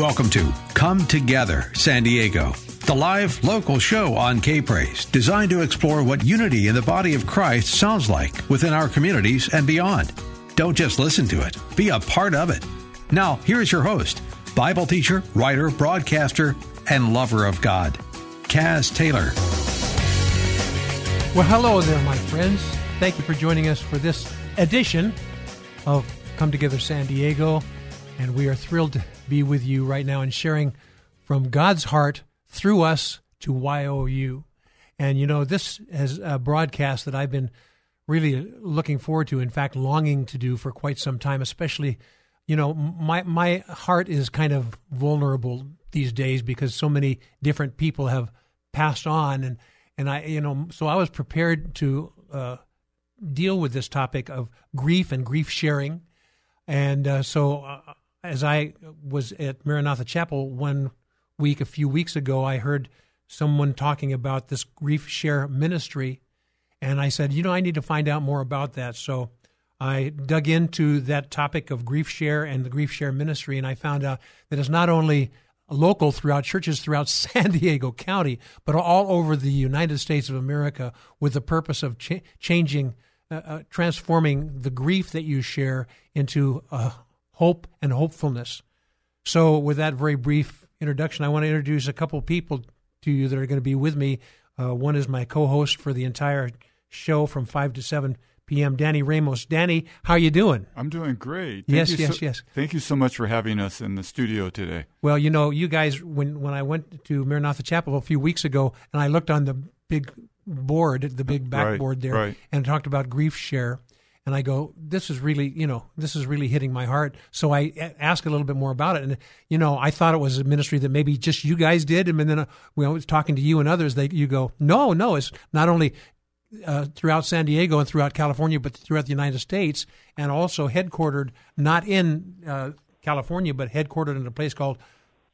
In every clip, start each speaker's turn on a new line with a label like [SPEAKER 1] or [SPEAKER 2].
[SPEAKER 1] Welcome to Come Together San Diego, the live local show on K Praise, designed to explore what unity in the body of Christ sounds like within our communities and beyond. Don't just listen to it, be a part of it. Now, here is your host, Bible teacher, writer, broadcaster, and lover of God, Caz Taylor.
[SPEAKER 2] Well, hello there, my friends. Thank you for joining us for this edition of Come Together San Diego. And we are thrilled to be with you right now and sharing from God's heart through us to YOU. And you know, this is a broadcast that I've been really looking forward to, in fact, longing to do for quite some time, especially, you know, my, my heart is kind of vulnerable these days because so many different people have passed on. And, and I, you know, so I was prepared to uh, deal with this topic of grief and grief sharing. And uh, so, uh, as I was at Maranatha Chapel one week, a few weeks ago, I heard someone talking about this grief share ministry. And I said, you know, I need to find out more about that. So I dug into that topic of grief share and the grief share ministry, and I found out that it's not only local throughout churches throughout San Diego County, but all over the United States of America with the purpose of ch- changing, uh, uh, transforming the grief that you share into uh, hope and hopefulness. So, with that very brief introduction, I want to introduce a couple people to you that are going to be with me. Uh, one is my co-host for the entire show from five to seven p.m. Danny Ramos. Danny, how are you doing?
[SPEAKER 3] I'm doing great.
[SPEAKER 2] Thank yes, yes, so, yes.
[SPEAKER 3] Thank you so much for having us in the studio today.
[SPEAKER 2] Well, you know, you guys, when when I went to Maranatha Chapel a few weeks ago, and I looked on the big board, the big backboard
[SPEAKER 3] right,
[SPEAKER 2] there,
[SPEAKER 3] right.
[SPEAKER 2] and talked about grief share and I go, this is really, you know, this is really hitting my heart. So I ask a little bit more about it, and you know, I thought it was a ministry that maybe just you guys did, and then uh, when I was talking to you and others, they you go, no, no, it's not only uh, throughout San Diego and throughout California, but throughout the United States, and also headquartered not in uh, California, but headquartered in a place called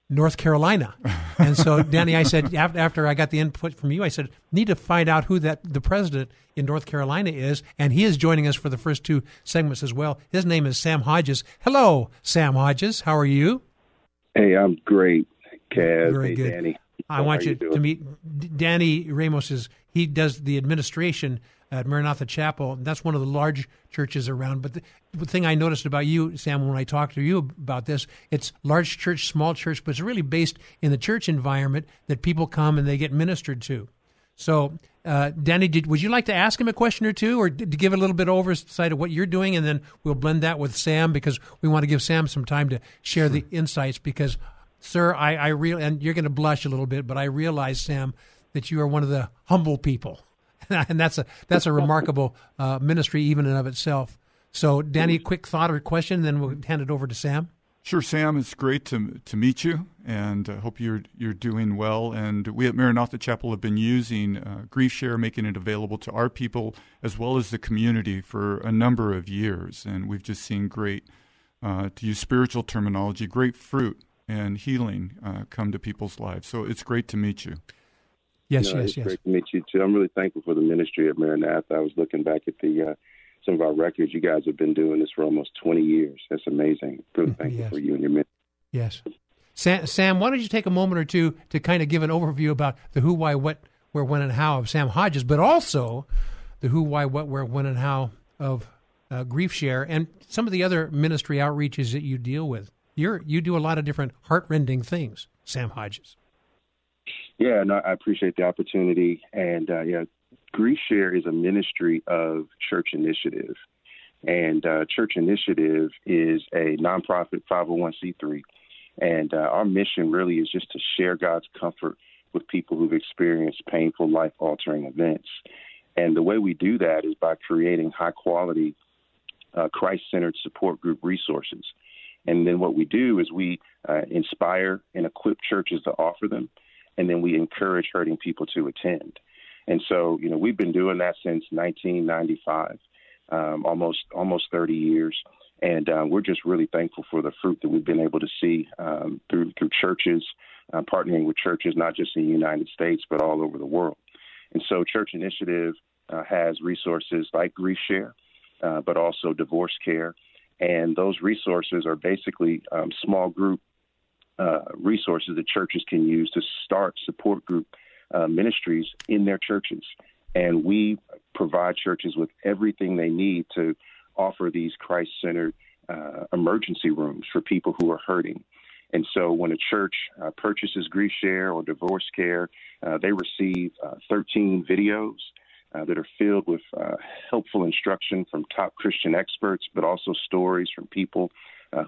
[SPEAKER 2] North Carolina. And so, Danny, I said after I got the input from you, I said need to find out who that the president in North Carolina is, and he is joining us for the first two segments as well. His name is Sam Hodges. Hello, Sam Hodges. How are you?
[SPEAKER 4] Hey, I'm great, Caz.
[SPEAKER 2] Very
[SPEAKER 4] hey,
[SPEAKER 2] good.
[SPEAKER 4] Danny.
[SPEAKER 2] I want you, you to meet Danny Ramos. Is he does the administration at Maranatha Chapel. That's one of the large churches around. But the, the, thing I noticed about you, Sam, when I talked to you about this, it's large church, small church, but it's really based in the church environment that people come and they get ministered to. So, uh, Danny, did, would you like to ask him a question or two, or to give a little bit of oversight of what you're doing, and then we'll blend that with Sam because we want to give Sam some time to share the insights. Because, sir, I, I real and you're going to blush a little bit, but I realize, Sam, that you are one of the humble people and that's a that's a remarkable uh, ministry even in of itself. So, Danny, quick thought or question, then we'll hand it over to Sam.
[SPEAKER 3] Sure, Sam. It's great to to meet you, and I hope you're you're doing well. And we at Maranatha Chapel have been using uh, Grief Share, making it available to our people as well as the community for a number of years, and we've just seen great, uh, to use spiritual terminology, great fruit and healing uh, come to people's lives. So it's great to meet you.
[SPEAKER 2] Yes,
[SPEAKER 4] you know,
[SPEAKER 2] yes,
[SPEAKER 4] it's
[SPEAKER 2] yes.
[SPEAKER 4] Great to meet you too. I'm really thankful for the ministry of Maranatha. I was looking back at the uh, some of our records. You guys have been doing this for almost 20 years. That's amazing. Really thankful
[SPEAKER 2] yes.
[SPEAKER 4] for you and your ministry.
[SPEAKER 2] Yes. Sam, Sam, why don't you take a moment or two to kind of give an overview about the who, why, what, where, when, and how of Sam Hodges, but also the who, why, what, where, when, and how of uh, Grief Share and some of the other ministry outreaches that you deal with. You're you do a lot of different heartrending things, Sam Hodges.
[SPEAKER 4] Yeah, no, I appreciate the opportunity. And uh, yeah, Grief Share is a ministry of Church Initiative. And uh, Church Initiative is a nonprofit 501c3. And uh, our mission really is just to share God's comfort with people who've experienced painful, life altering events. And the way we do that is by creating high quality uh, Christ centered support group resources. And then what we do is we uh, inspire and equip churches to offer them, and then we encourage hurting people to attend. And so, you know, we've been doing that since 1995, um, almost almost 30 years, and uh, we're just really thankful for the fruit that we've been able to see um, through through churches, uh, partnering with churches not just in the United States but all over the world. And so, Church Initiative uh, has resources like Grief Share, uh, but also divorce care, and those resources are basically um, small group uh, resources that churches can use to start support group uh, ministries in their churches. And we provide churches with everything they need to offer these Christ centered uh, emergency rooms for people who are hurting. And so when a church uh, purchases grief share or divorce care, uh, they receive uh, 13 videos uh, that are filled with uh, helpful instruction from top Christian experts, but also stories from people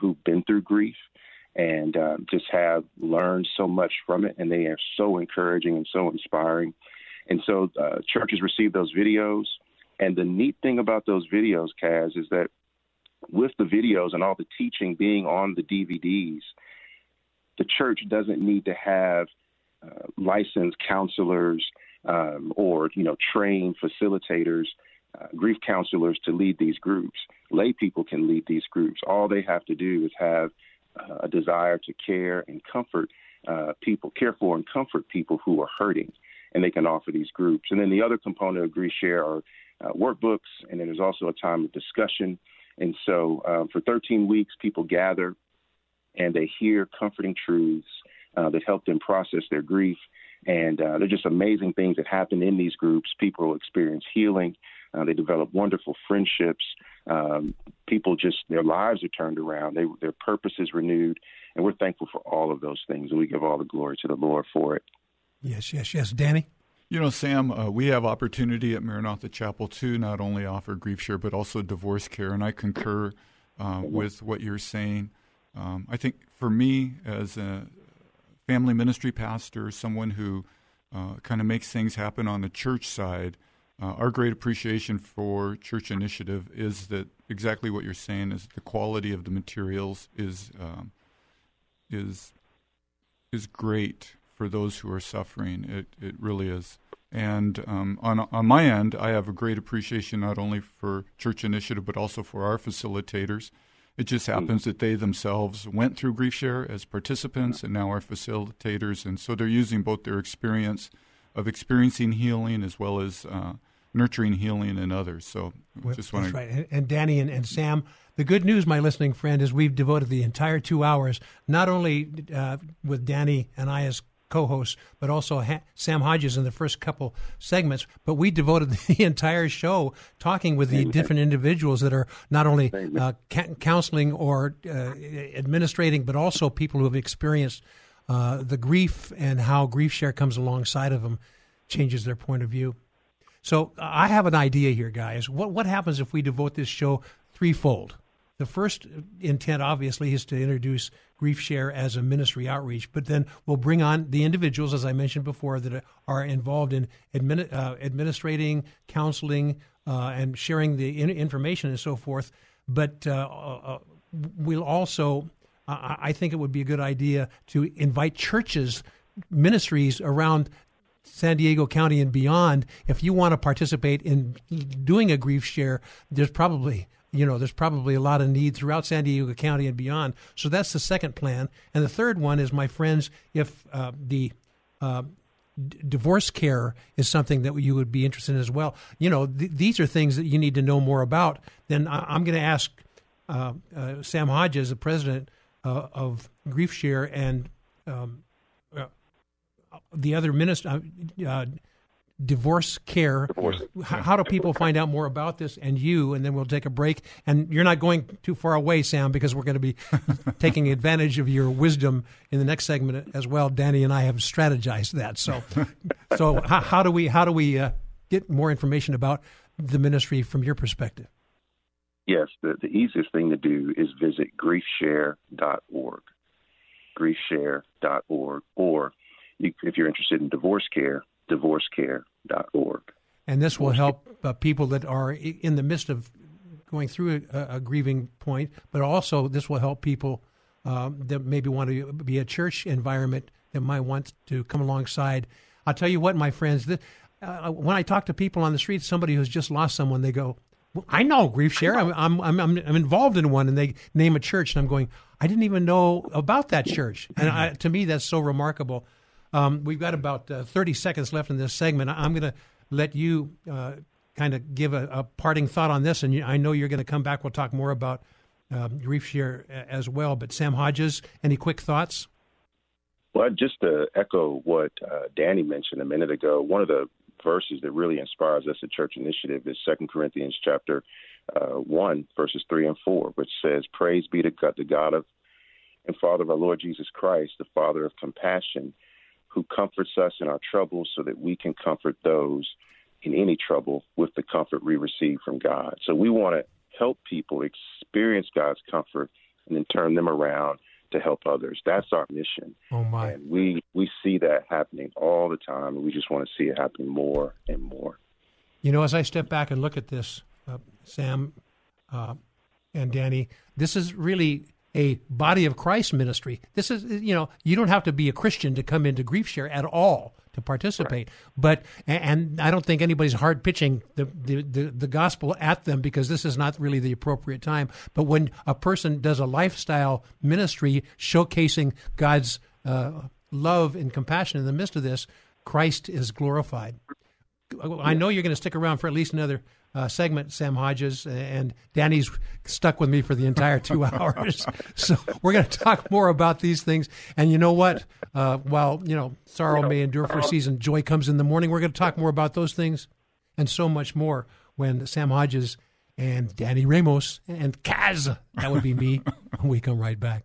[SPEAKER 4] who've been through grief and um, just have learned so much from it. And they are so encouraging and so inspiring. And so uh, churches receive those videos. And the neat thing about those videos, Caz, is that with the videos and all the teaching being on the DVDs, the church doesn't need to have uh, licensed counselors um, or you know trained facilitators, uh, grief counselors to lead these groups. Lay people can lead these groups. All they have to do is have uh, a desire to care and comfort uh, people, care for and comfort people who are hurting, and they can offer these groups. And then the other component of Grief Share are uh, workbooks, and then there's also a time of discussion. And so um, for 13 weeks, people gather and they hear comforting truths uh, that help them process their grief. And uh, they're just amazing things that happen in these groups. People experience healing. Uh, they develop wonderful friendships. Um, people just their lives are turned around. They, their purpose is renewed, and we're thankful for all of those things, and we give all the glory to the Lord for it.
[SPEAKER 2] Yes, yes, yes, Danny.
[SPEAKER 3] You know, Sam, uh, we have opportunity at Maranatha Chapel to not only offer grief share but also divorce care, and I concur uh, with what you're saying. Um, I think for me, as a family ministry pastor, someone who uh, kind of makes things happen on the church side, uh, our great appreciation for Church Initiative is that exactly what you're saying is the quality of the materials is um, is is great for those who are suffering. It it really is. And um, on on my end, I have a great appreciation not only for Church Initiative but also for our facilitators. It just hmm. happens that they themselves went through Grief Share as participants and now are facilitators, and so they're using both their experience of experiencing healing as well as uh, nurturing healing in others. So well, just want
[SPEAKER 2] to. right. And, and Danny and, and, Sam, the good news, my listening friend, is we've devoted the entire two hours, not only uh, with Danny and I as co-hosts, but also ha- Sam Hodges in the first couple segments. But we devoted the entire show talking with the Amen. different individuals that are not only uh, ca- counseling or uh, administrating, but also people who have experienced uh, the grief and how grief share comes alongside of them, changes their point of view. So I have an idea here, guys. What what happens if we devote this show threefold? The first intent, obviously, is to introduce Grief Share as a ministry outreach, but then we'll bring on the individuals, as I mentioned before, that are involved in admin, uh, administrating, counseling, uh, and sharing the in- information and so forth. But uh, uh we'll also, I think it would be a good idea to invite churches, ministries around San Diego County and beyond, if you want to participate in doing a grief share, there's probably you know there's probably a lot of need throughout San Diego County and beyond. So that's the second plan, and the third one is, my friends, if uh, the uh, divorce care is something that you would be interested in as well. You know, th- these are things that you need to know more about. Then I- am going to ask uh, uh, Sam Hodges, the president uh, of Grief Share, and um, the other minister, uh, uh, divorce care.
[SPEAKER 4] Divorce.
[SPEAKER 2] How, how, do people find out more about this and you? And then we'll take a break. And you're not going too far away, Sam, because we're going to be taking advantage of your wisdom in the next segment as well. Danny and I have strategized that. So, so how, how, do we how do we uh, get more information about the ministry from your perspective?
[SPEAKER 4] Yes, the, the easiest thing to do is visit griefshare.org. Griefshare.org, or you, if you're interested in divorce care, divorcecare.org.
[SPEAKER 2] And this will help uh, people that are in the midst of going through a, a grieving point, but also this will help people um, that maybe want to be a church environment that might want to come alongside. I'll tell you what, my friends, this, uh, when I talk to people on the street, somebody who's just lost someone, they go, well, "I know grief share. I'm, I'm I'm I'm involved in one," and they name a church, and I'm going, "I didn't even know about that church." And I, to me, that's so remarkable. Um, we've got about uh, 30 seconds left in this segment. I'm going to let you uh, kind of give a, a, parting thought on this, and I know you're going to come back. We'll talk more about um, grief share as well. But Sam Hodges, any quick thoughts?
[SPEAKER 4] Well, just to echo what uh, Danny mentioned a minute ago, one of the verses that really inspires us at Church Initiative is Second Corinthians chapter uh, one, verses three and four, which says, "Praise be to God, the God of and Father of our Lord Jesus Christ, the Father of compassion, who comforts us in our troubles, so that we can comfort those in any trouble with the comfort we receive from God." So we want to help people experience God's comfort and then turn them around to help others. That's our mission.
[SPEAKER 2] Oh my!
[SPEAKER 4] And we we see that happening all the time, and we just want to see it happen more and more.
[SPEAKER 2] You know, as I step back and look at this, uh, Sam uh, and Danny, this is really a body of Christ ministry. This is, you know, you don't have to be a Christian to come into grief share at all to participate. Right. But and I don't think anybody's hard pitching the, the, the the gospel at them because this is not really the appropriate time. But when a person does a lifestyle ministry showcasing God's uh, love and compassion in the midst of this, Christ is glorified. I know you're going to stick around for at least another uh, segment, Sam Hodges, and Danny's stuck with me for the entire two hours. so we're going to talk more about these things. And you know what? Uh, while you know sorrow may endure for a season, joy comes in the morning. We're going to talk more about those things and so much more when Sam Hodges and Danny Ramos and Caz, that would be me, we come right back.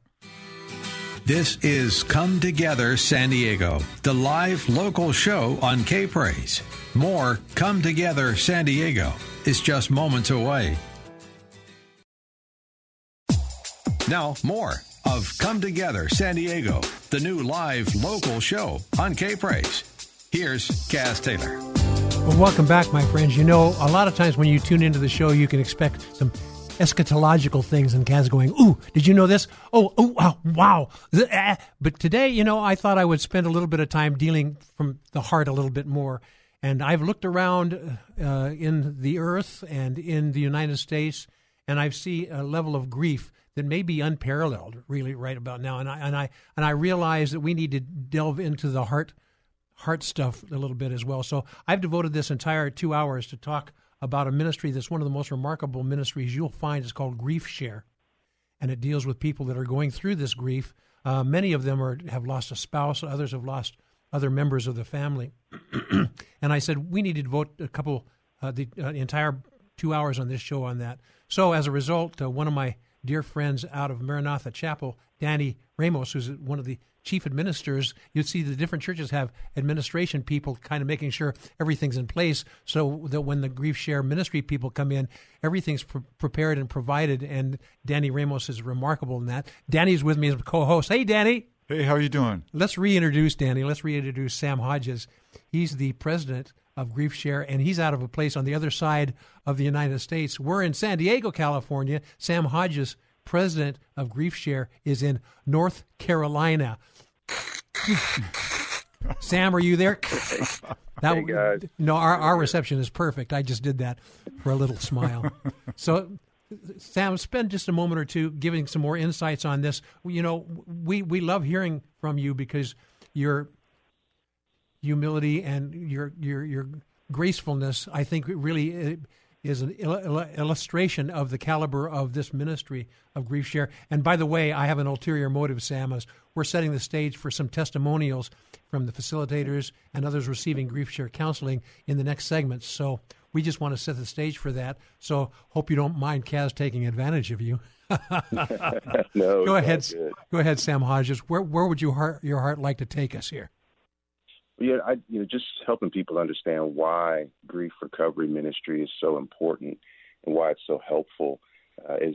[SPEAKER 1] This is Come Together San Diego, the live local show on K Praise. More Come Together San Diego is just moments away. Now, more of Come Together San Diego, the new live local show on K Praise. Here's Caz Taylor.
[SPEAKER 2] Well, welcome back, my friends. You know, a lot of times when you tune into the show, you can expect some eschatological things, and Caz going, "Ooh, did you know this? Oh, oh, wow, wow!" Eh. But today, you know, I thought I would spend a little bit of time dealing from the heart a little bit more. And I've looked around uh, in the earth and in the United States, and I see a level of grief that may be unparalleled, really, right about now. And I and I and I realize that we need to delve into the heart heart stuff a little bit as well. So I've devoted this entire two hours to talk about a ministry that's one of the most remarkable ministries you'll find. It's called Grief Share, and it deals with people that are going through this grief. Uh, many of them are have lost a spouse, others have lost other members of the family. and I said we need to devote a couple, uh, the uh, entire two hours on this show on that. So as a result, uh, one of my dear friends out of Maranatha Chapel, Danny Ramos, who's one of the chief administrators, you'd see the different churches have administration people kind of making sure everything's in place so that when the grief share ministry people come in, everything's pre- prepared and provided. And Danny Ramos is remarkable in that. Danny's with me as co-host. Hey, Danny.
[SPEAKER 3] Hey, how are you doing?
[SPEAKER 2] Let's reintroduce Danny. Let's reintroduce Sam Hodges. He's the president of Grief Share, and he's out of a place on the other side of the United States. We're in San Diego, California. Sam Hodges, president of Grief Share, is in North Carolina. Sam, are you there?
[SPEAKER 4] That, hey guys.
[SPEAKER 2] No, our, our reception is perfect. I just did that for a little smile. so, Sam, spend just a moment or two giving some more insights on this. You know, we, we love hearing from you because your humility and your your your gracefulness, I think, really uh, is an illustration of the caliber of this ministry of Grief Share. And by the way, I have an ulterior motive, Sam, as we're setting the stage for some testimonials from the facilitators and others receiving Grief Share counseling in the next segment. So we just want to set the stage for that. So hope you don't mind Caz taking advantage of you.
[SPEAKER 4] no,
[SPEAKER 2] go ahead. Go ahead, Sam Hodges. Where where would your heart your heart like to take us here?
[SPEAKER 4] Yeah, I, you know, just helping people understand why grief recovery ministry is so important and why it's so helpful. Uh, as,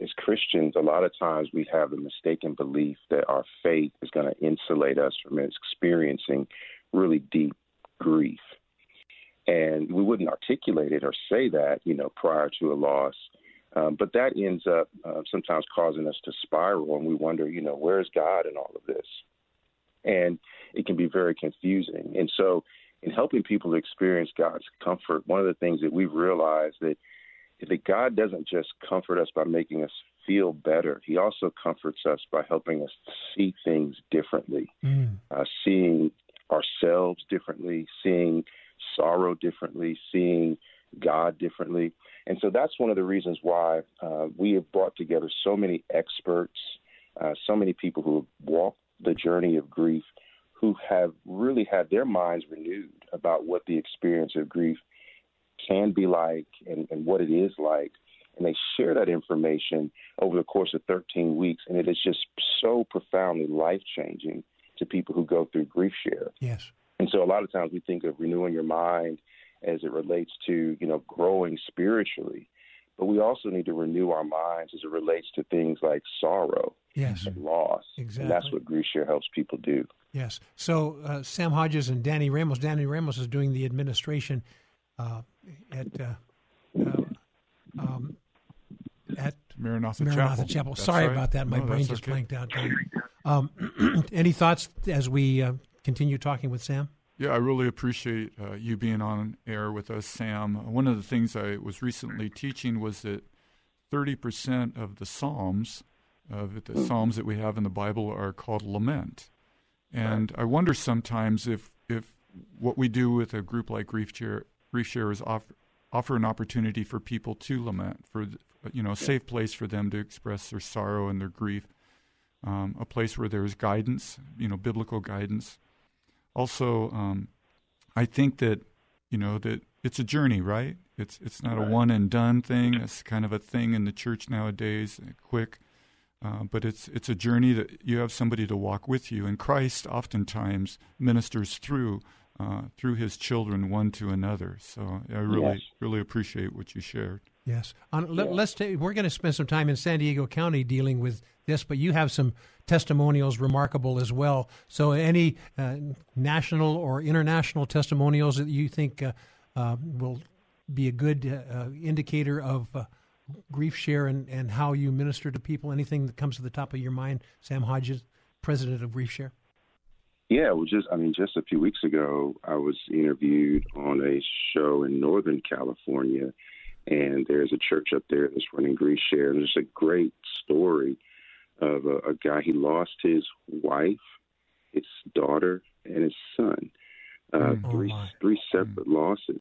[SPEAKER 4] as, Christians, a lot of times we have the mistaken belief that our faith is going to insulate us from experiencing really deep grief, and we wouldn't articulate it or say that, you know, prior to a loss. Um, but that ends up uh, sometimes causing us to spiral, and we wonder, you know, where's God in all of this? And it can be very confusing. And so, in helping people experience God's comfort, one of the things that we've realized that that God doesn't just comfort us by making us feel better. He also comforts us by helping us see things differently, mm. uh, seeing ourselves differently, seeing sorrow differently, seeing God differently. And so that's one of the reasons why uh, we have brought together so many experts, uh, so many people who have walked the journey of grief, who have really had their minds renewed about what the experience of grief can be like and, and what it is like. And they share that information over the course of 13 weeks, and it is just so profoundly life changing to people who go through grief share.
[SPEAKER 2] Yes.
[SPEAKER 4] And so a lot of times we think of renewing your mind as it relates to, you know, growing spiritually. But we also need to renew our minds as it relates to things like sorrow
[SPEAKER 2] yes.
[SPEAKER 4] and loss.
[SPEAKER 2] Exactly.
[SPEAKER 4] And that's what grief share helps people do.
[SPEAKER 2] Yes. So uh, Sam Hodges and Danny Ramos. Danny Ramos is doing the administration uh, at uh, uh um, at
[SPEAKER 3] Maranatha,
[SPEAKER 2] Maranatha
[SPEAKER 3] Chapel.
[SPEAKER 2] Chapel. Sorry
[SPEAKER 3] right.
[SPEAKER 2] about that. My
[SPEAKER 3] no,
[SPEAKER 2] brain just
[SPEAKER 3] okay.
[SPEAKER 2] blanked out. Um, any thoughts as we uh, continue talking with Sam?
[SPEAKER 3] Yeah, I really appreciate uh, you being on air with us, Sam. One of the things I was recently teaching was that 30% of the Psalms, of the Psalms that we have in the Bible, are called lament. And I wonder sometimes if, if what we do with a group like Grief Share, Grief Share is offer, offer an opportunity for people to lament, for you know, a safe place for them to express their sorrow and their grief, um, a place where there's guidance, you know, biblical guidance also, um, I think that you know that it's a journey, right? It's it's not right. a one and done thing. It's kind of a thing in the church nowadays, quick. Uh, but it's it's a journey that you have somebody to walk with you, and Christ oftentimes ministers through uh, through His children one to another. So I really yes. really appreciate what you shared.
[SPEAKER 2] Yes. On, let, us take, we're going to spend some time in San Diego County dealing with this, but you have some testimonials remarkable as well. So, any uh, national or international testimonials that you think uh, uh, will be a good uh, indicator of uh, grief share and, and how you minister to people? Anything that comes to the top of your mind, Sam Hodges, president of Grief Share?
[SPEAKER 4] Yeah, well, just I mean, just a few weeks ago, I was interviewed on a show in Northern California and there's a church up there that's running Grief Share. And there's a great story of a, a guy. He lost his wife, his daughter, and his son. Uh, mm. three oh three separate mm. losses.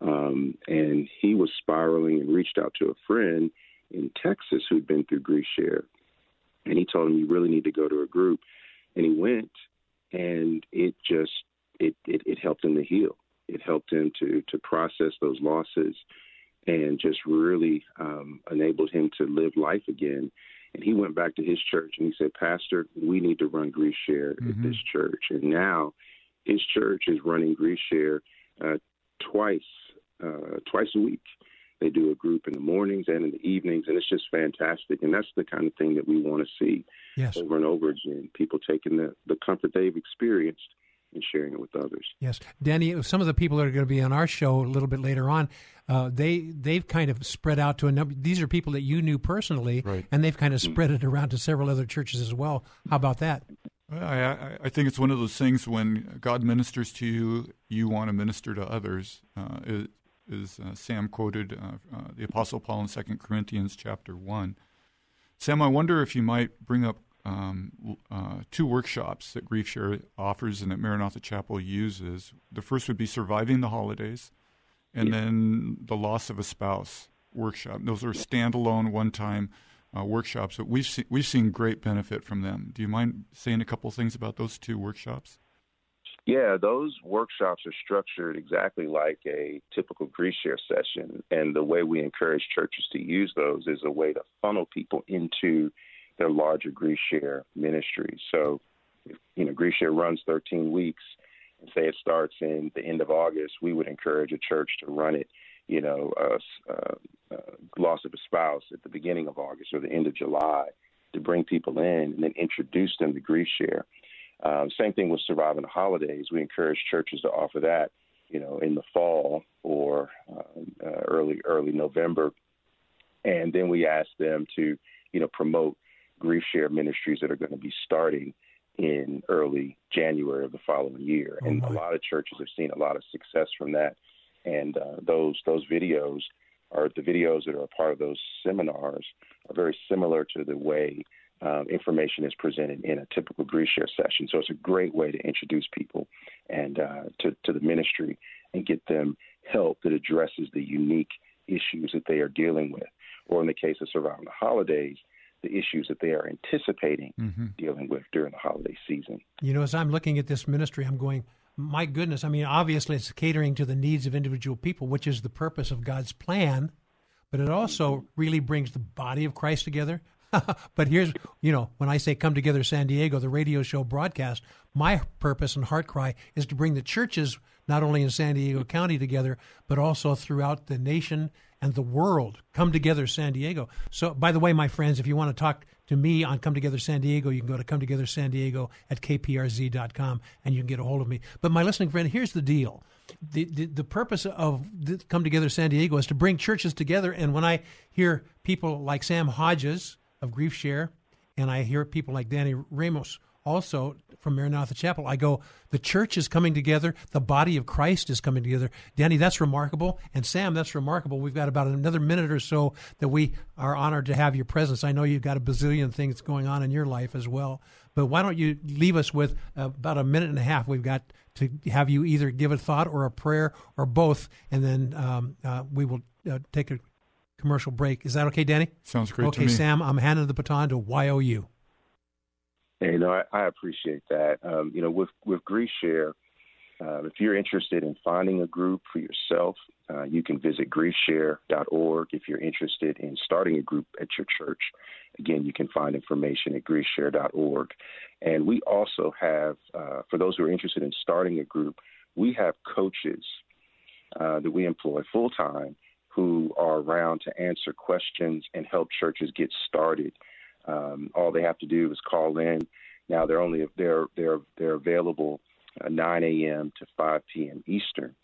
[SPEAKER 4] Um, and he was spiraling and reached out to a friend in Texas who'd been through Grief Share. And he told him, You really need to go to a group. And he went, and it just it, it, it helped him to heal. It helped him to to process those losses and just really um, enabled him to live life again. And he went back to his church and he said, Pastor, we need to run Grief Share mm-hmm. at this church. And now his church is running Grief Share uh, twice, uh, twice a week. They do a group in the mornings and in the evenings, and it's just fantastic. And that's the kind of thing that we want to see
[SPEAKER 2] yes.
[SPEAKER 4] over and over again. People taking the, the comfort they've experienced and sharing it with others.
[SPEAKER 2] Yes, Danny. Some of the people that are going to be on our show a little bit later on, uh, they they've kind of spread out to a number. These are people that you knew personally,
[SPEAKER 3] right.
[SPEAKER 2] and they've kind of spread it around to several other churches as well. How about that?
[SPEAKER 3] I, I think it's one of those things when God ministers to you, you want to minister to others. Uh, is uh, Sam quoted uh, uh, the Apostle Paul in Second Corinthians chapter one. Sam, I wonder if you might bring up um, uh, two workshops that Grief Share offers and that Maranatha Chapel uses. The first would be Surviving the Holidays, and then the Loss of a Spouse workshop. Those are standalone, one-time uh, workshops, but we've seen, we've seen great benefit from them. Do you mind saying a couple things about those two workshops?
[SPEAKER 4] Yeah, those workshops are structured exactly like a typical grief share session. And the way we encourage churches to use those is a way to funnel people into their larger grief share ministry. So, you know, grief share runs 13 weeks, and say it starts in the end of August, we would encourage a church to run it, you know, uh, uh, uh, loss of a spouse at the beginning of August or the end of July to bring people in and then introduce them to grief share. Um, same thing with surviving the holidays. We encourage churches to offer that, you know, in the fall or uh, uh, early early November and then we ask them to, you know, promote grief share ministries that are going to be starting in early January of the following year.
[SPEAKER 2] Oh
[SPEAKER 4] and a lot of churches have seen a lot of success from that. And uh, those those videos are the videos that are a part of those seminars are very similar to the way um, information is presented in a typical grief share session. So it's a great way to introduce people and uh, to to the ministry and get them help that addresses the unique issues that they are dealing with, or in the case of surviving the holidays, the issues that they are anticipating dealing with during the holiday season.
[SPEAKER 2] You know, as I'm looking at this ministry, I'm going, my goodness. I mean, obviously, it's catering to the needs of individual people, which is the purpose of God's plan, but it also really brings the body of Christ together. but here's, you know, when I say come together San Diego, the radio show broadcast, my purpose and heart cry is to bring the churches, not only in San Diego County together, but also throughout the nation and the world. Come together San Diego. So, by the way, my friends, if you want to talk to me on Come Together San Diego, you can go to Come Together San Diego at kprz.com and you can get a hold of me. But my listening friend, here's the deal. The, the, the purpose of Come Together San Diego is to bring churches together. And when I hear people like Sam Hodges of Grief Share, and I hear people like Danny Ramos also from Maranatha Chapel, I go, the church is coming together, the body of Christ is coming together. Danny, that's remarkable. And Sam, that's remarkable. We've got about another minute or so that we are honored to have your presence. I know you've got a bazillion things going on in your life as well. But why don't you leave us with about a minute and a half? We've got to have you either give a thought or a prayer or both, and then um, uh, we will uh, take a commercial break. Is that okay, Danny?
[SPEAKER 3] Sounds great
[SPEAKER 2] okay,
[SPEAKER 3] to me.
[SPEAKER 2] Sam, I'm handing the baton to YOU.
[SPEAKER 4] And, you know, I, I appreciate that. Um, you know, with with Grief Share, uh, if you're interested in finding a group for yourself, uh, you can visit griefshare.org. If you're interested in starting a group at your church, again, you can find information at griefshare.org. And we also have, uh, for those who are interested in starting a group, we have coaches uh, that we employ full time who are around to answer questions and help churches get started. Um, all they have to do is call in. Now they're only they're they're they're available uh, 9 a.m. to 5 p.m. Eastern.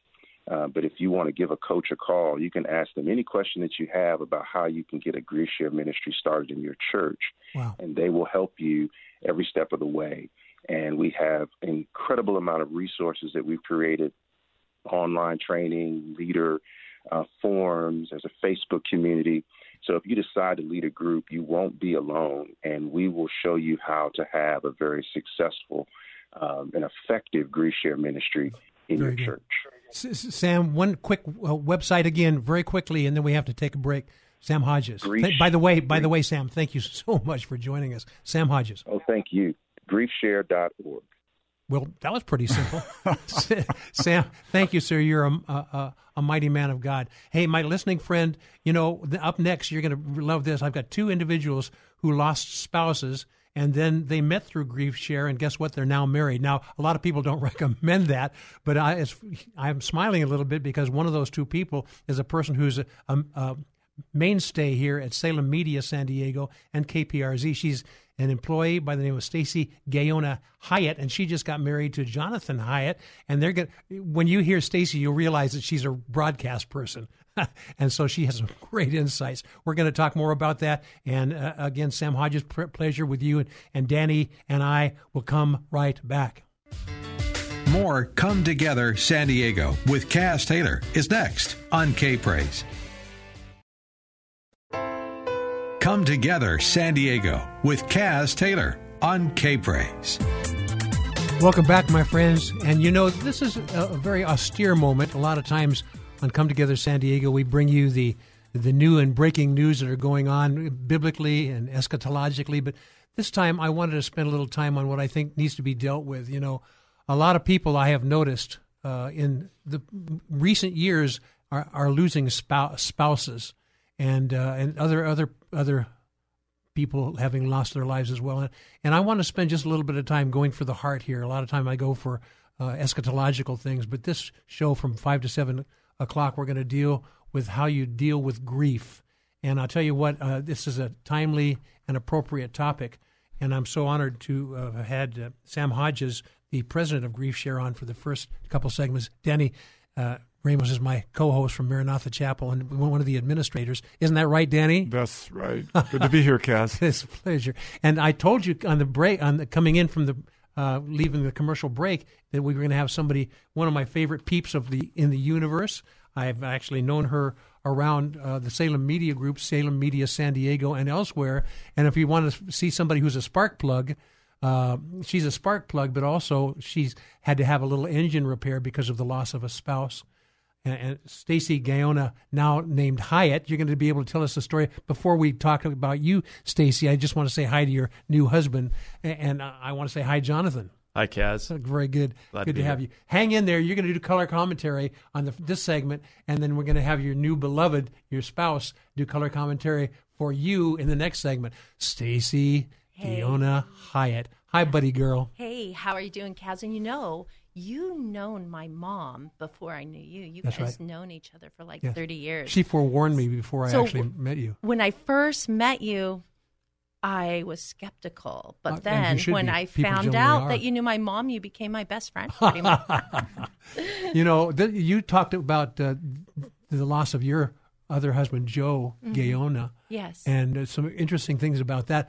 [SPEAKER 4] Uh, but if you want to give a coach a call, you can ask them any question that you have about how you can get a grief share ministry started in your church,
[SPEAKER 2] Wow.
[SPEAKER 4] and they will help you every step of the way. And we have an incredible amount of resources that we've created online training, leader uh, forums, there's a Facebook community. So if you decide to lead a group, you won't be alone, and we will show you how to have a very successful um, and effective grief share ministry in
[SPEAKER 2] Very
[SPEAKER 4] your
[SPEAKER 2] good.
[SPEAKER 4] church.
[SPEAKER 2] S- Sam, one quick uh, website again, very quickly, and then we have to take a break. Sam Hodges. Th- by the way, by the way, Sam, thank you so much for joining us. Sam Hodges.
[SPEAKER 4] Oh, thank you. Griefshare.org.
[SPEAKER 2] Well, that was pretty simple. Sam, thank you, sir. You're a, a, a mighty man of God. Hey, my listening friend, you know, up next, you're going to love this. I've got two individuals who lost spouses, and then they met through Grief Share, and guess what? They're now married. Now, a lot of people don't recommend that, but I, I'm smiling a little bit because one of those two people is a person who's a, a, a mainstay here at Salem Media San Diego and KPRZ. She's an employee by the name of Stacy Gayona Hyatt, and she just got married to Jonathan Hyatt. And they're going when you hear Stacy, you'll realize that she's a broadcast person. and so she has some great insights. We're going to talk more about that. And uh, again, Sam Hodges, pr- pleasure with you. And, and Danny and I will come right back.
[SPEAKER 1] More Come Together San Diego with Caz Taylor is next on K Praise. Come Together San Diego with Caz Taylor on K Praise.
[SPEAKER 2] Welcome back, my friends. And you know, this is a, very austere moment. A lot of times on Come Together San Diego, we bring you the the new and breaking news that are going on biblically and eschatologically. But this time, I wanted to spend a little time on what I think needs to be dealt with. You know, a lot of people I have noticed uh, in the recent years are, are losing spou- spouses and uh, and other other other people having lost their lives as well. And, I want to spend just a little bit of time going for the heart here. A lot of time I go for uh, eschatological things, but this show from five to seven o'clock, we're going to deal with how you deal with grief. And I'll tell you what, uh, this is a timely and appropriate topic. And I'm so honored to uh, have had uh, Sam Hodges, the president of Grief Share, on for the first couple segments. Danny uh, Ramos is my co-host from Maranatha Chapel and one of the administrators. Isn't that right, Danny?
[SPEAKER 3] That's right. Good to be here, Caz.
[SPEAKER 2] it's a pleasure. And I told you on the break, on the, coming in from the uh, leaving the commercial break, that we were going to have somebody, one of my favorite peeps of the in the universe. I've actually known her around uh, the Salem Media Group, Salem Media San Diego, and elsewhere. And if you want to see somebody who's a spark plug, uh, she's a spark plug, but also she's had to have a little engine repair because of the loss of a spouse. And, and Stacy Gayona, now named Hyatt, you're going to be able to tell us the story. Before we talk about you, Stacy, I just want to say hi to your new husband, and, and I want to say hi, Jonathan.
[SPEAKER 5] Hi, Caz.
[SPEAKER 2] Very good.
[SPEAKER 5] Glad
[SPEAKER 2] good
[SPEAKER 5] to
[SPEAKER 2] to, have
[SPEAKER 5] here.
[SPEAKER 2] you. Hang in there. You're going to do color commentary on the, this segment, and then we're going to have your new beloved, your spouse, do color commentary for you in the next segment. Stacy
[SPEAKER 6] Hey.
[SPEAKER 2] Gayona Hyatt. Hi, buddy girl.
[SPEAKER 6] Hey, how are you doing, Caz? And you know, you known my mom before I knew you. You
[SPEAKER 2] That's
[SPEAKER 6] guys
[SPEAKER 2] right.
[SPEAKER 6] known each other for like
[SPEAKER 2] Yes.
[SPEAKER 6] 30 years.
[SPEAKER 2] She forewarned me before I actually
[SPEAKER 6] w-
[SPEAKER 2] met you.
[SPEAKER 6] when I first met you, I was skeptical. But
[SPEAKER 2] Uh,
[SPEAKER 6] then when
[SPEAKER 2] be.
[SPEAKER 6] I
[SPEAKER 2] People
[SPEAKER 6] found out
[SPEAKER 2] are.
[SPEAKER 6] that you knew my mom, you became my best friend. Pretty much.
[SPEAKER 2] you know, th- you talked about uh, the loss of your other husband, Joe
[SPEAKER 6] Mhm.
[SPEAKER 2] Gayona.
[SPEAKER 6] Yes.
[SPEAKER 2] And uh, some interesting things about that.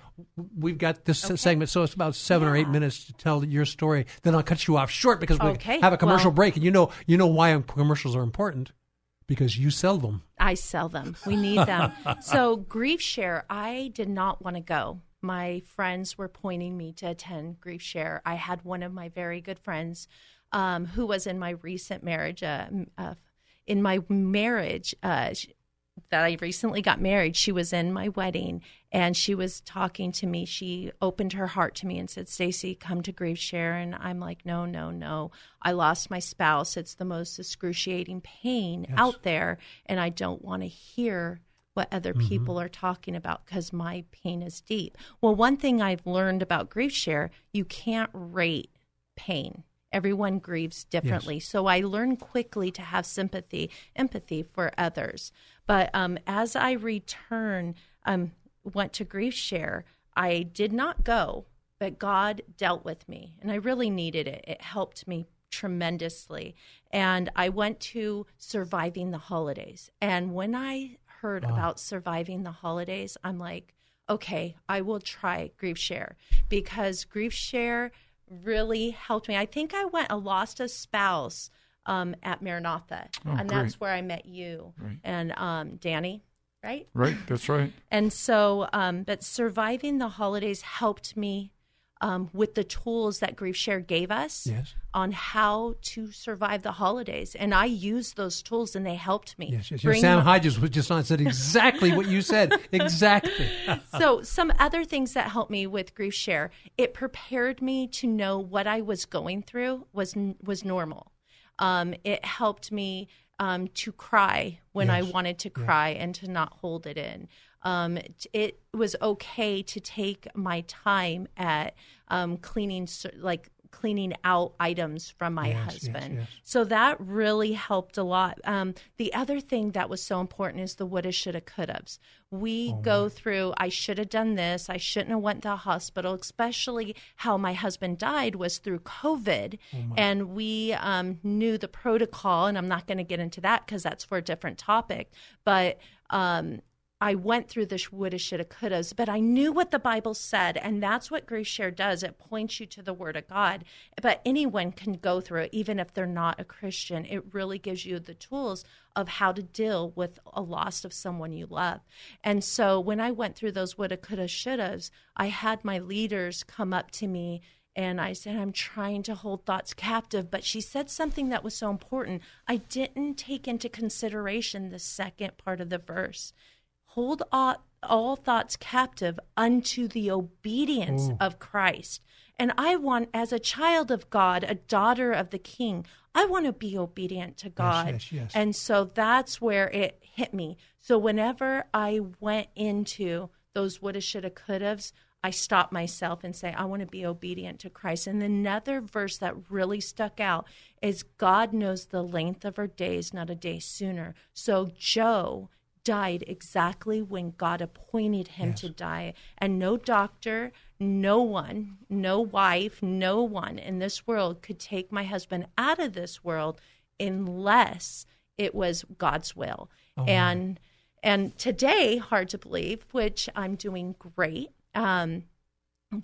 [SPEAKER 2] We've got this segment, so it's about seven or eight minutes to tell your story. Then I'll cut you off short because we
[SPEAKER 6] Okay,
[SPEAKER 2] have a commercial
[SPEAKER 6] well-
[SPEAKER 2] break. And you know, you know why commercials are important because you sell them.
[SPEAKER 6] I sell them. We need them. so, Grief Share, I did not want to go. My friends were pointing me to attend Grief Share. I had one of my very good friends um, who was in my recent marriage. Uh, uh, in my marriage, uh, that I recently got married, she was in my wedding and she was talking to me. She opened her heart to me and said, Stacy, come to Grief Share. And I'm like, no, no, no. I lost my spouse. It's the most excruciating pain
[SPEAKER 7] Yes.
[SPEAKER 6] out there. And I don't want to hear what other
[SPEAKER 7] Mhm.
[SPEAKER 6] people are talking about because my pain is deep. Well, one thing I've learned about Grief Share, you can't rate pain. Everyone grieves differently. So I learned quickly to have sympathy, empathy for others. But um, as I return, um, went to Grief Share, I did not go, but God dealt with me, and I really needed it. It helped me tremendously. And I went to Surviving the Holidays. And when I heard
[SPEAKER 7] Wow.
[SPEAKER 6] about Surviving the Holidays, I'm like, okay, I will try Grief Share because Grief Share really helped me. I think I went a lost a spouse um, at Maranatha,
[SPEAKER 3] Oh,
[SPEAKER 6] and
[SPEAKER 3] great.
[SPEAKER 6] that's where I met you
[SPEAKER 3] Right.
[SPEAKER 6] and um, Danny, right?
[SPEAKER 3] Right, that's right.
[SPEAKER 6] And so, um, but surviving the holidays helped me um, with the tools that Grief Share gave us
[SPEAKER 2] Yes.
[SPEAKER 6] on how to survive the holidays. And I used those tools and they helped me.
[SPEAKER 2] Yes, yes, yes. Sam
[SPEAKER 6] my-
[SPEAKER 2] Hodges was just on said exactly what you said. Exactly.
[SPEAKER 6] so some other things that helped me with grief share it prepared me to know what i was going through was was normal um, it helped me um, to cry when i wanted to cry and to not hold it in. Um, it- it was okay to take my time at um, cleaning like cleaning out items from my
[SPEAKER 7] Yes, yes,
[SPEAKER 6] husband
[SPEAKER 7] yes.
[SPEAKER 6] so that really helped a lot. Um, the other thing that was so important is the woulda, shoulda, couldas. We
[SPEAKER 7] Oh,
[SPEAKER 6] go through. I should have done this. I shouldn't have went to the hospital. Especially how my husband died was through COVID,
[SPEAKER 7] Oh,
[SPEAKER 6] and we um, knew the protocol. And I'm not going to get into that because that's for a different topic. But um, I went through the woulda, shoulda, couldas, but I knew what the Bible said, and that's what Grief Share does. It points you to the Word of God. But anyone can go through it, even if they're not a Christian. It really gives you the tools of how to deal with a loss of someone you love. And so when I went through those woulda, coulda, shouldas, I had my leaders come up to me and I said, I'm trying to hold thoughts captive. But she said something that was so important. I didn't take into consideration the second part of the verse hold all, all thoughts captive unto the obedience
[SPEAKER 7] Ooh.
[SPEAKER 6] of Christ. And I want, as a child of God, a daughter of the King, I want to be obedient to God.
[SPEAKER 7] yes, yes.
[SPEAKER 6] And so that's where it hit me. So whenever I went into those woulda, shoulda, couldas, I stopped myself and say, I want to be obedient to Christ. And another verse that really stuck out is God knows the length of our days, not a day sooner. So Joe died exactly when God appointed him to die. And no doctor, no one, no wife, no one in this world could take my husband out of this world unless it was God's will. Oh, and and today, hard to believe, which I'm doing great. Um,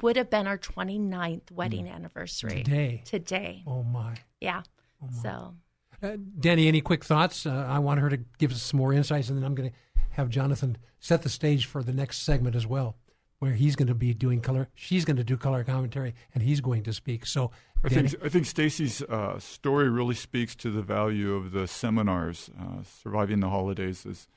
[SPEAKER 6] would have been our 29th wedding mm. anniversary
[SPEAKER 2] today.
[SPEAKER 6] Today.
[SPEAKER 2] Oh my.
[SPEAKER 6] Yeah. Oh my. So.
[SPEAKER 2] Uh, Danny, any quick thoughts? Uh, I want her to give us some more insights, and then I'm going to have Jonathan set the stage for the next segment as well, where he's going to be doing color. She's going to do color commentary, and he's going to speak. So,
[SPEAKER 3] I think I think Stacy's uh, story really speaks to the value of the seminars, uh, surviving the holidays. Is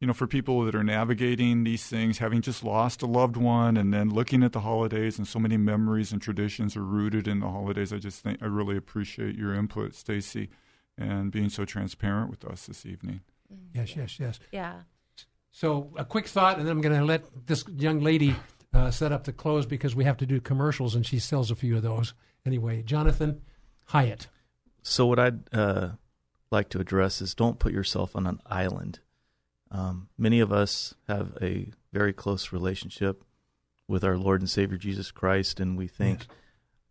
[SPEAKER 3] you know, for people that are navigating these things, having just lost a loved one, and then looking at the holidays, and so many memories and traditions are rooted in the holidays. I just think I really appreciate your input, Stacy, and being so transparent with us this evening.
[SPEAKER 2] Yes, yes, yes.
[SPEAKER 6] Yeah.
[SPEAKER 2] So, a quick thought, and then I'm going to let this young lady uh, set up the close because we have to do commercials, and she sells a few of those. Anyway, Jonathan Hyatt.
[SPEAKER 5] So, what I'd uh, like to address is don't put yourself on an island um, many of us have a very close relationship with our Lord and Savior Jesus Christ, and we think, yes.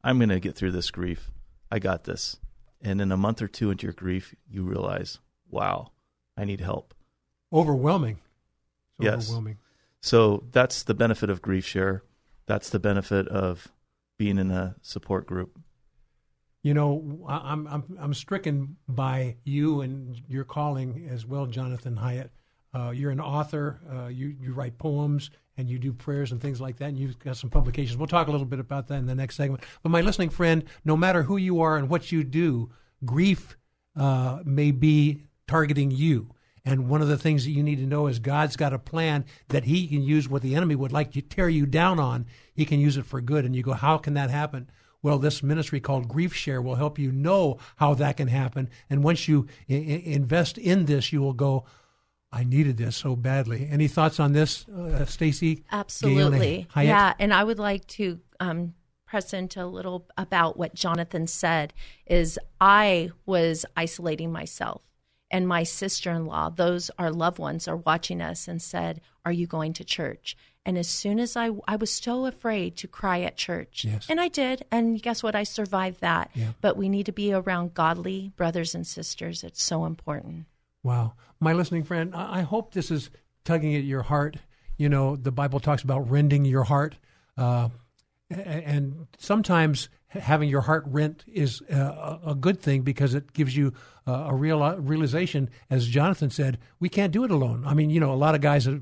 [SPEAKER 5] I'm going to get through this grief. I got this. And in a month or two into your grief, you realize, wow, I need help.
[SPEAKER 2] Overwhelming.
[SPEAKER 5] It's yes. Overwhelming. So that's the benefit of Grief Share. That's the benefit of being in a support group.
[SPEAKER 2] You know, I'm I'm I'm stricken by you and your calling as well, Jonathan Hyatt. Uh, you're an author. Uh, you you write poems and you do prayers and things like that. And you've got some publications. We'll talk a little bit about that in the next segment. But my listening friend, no matter who you are and what you do, grief uh, may be targeting you. And one of the things that you need to know is God's got a plan that He can use what the enemy would like to tear you down on. He can use it for good. And you go, how can that happen? Well, this ministry called Grief Share will help you know how that can happen. And once you I- invest in this, you will go, I needed this so badly. Any thoughts on this, uh, Stacy?
[SPEAKER 6] Absolutely. Yeah, and I would like to um, press into a little about what Jonathan said. Is I was isolating myself, and my sister-in-law, those our loved ones, are watching us and said, "Are you going to church?" And as soon as I, I was so afraid to cry at church.
[SPEAKER 2] Yes.
[SPEAKER 6] And I did. And guess what? I survived that.
[SPEAKER 2] Yeah.
[SPEAKER 6] But we need to be around godly brothers and sisters. It's so important.
[SPEAKER 2] Wow. My listening friend, I hope this is tugging at your heart. You know, the Bible talks about rending your heart. Uh, and sometimes having your heart rent is a, a good thing because it gives you a real realization, as Jonathan said, we can't do it alone. I mean, you know, a lot of guys, uh,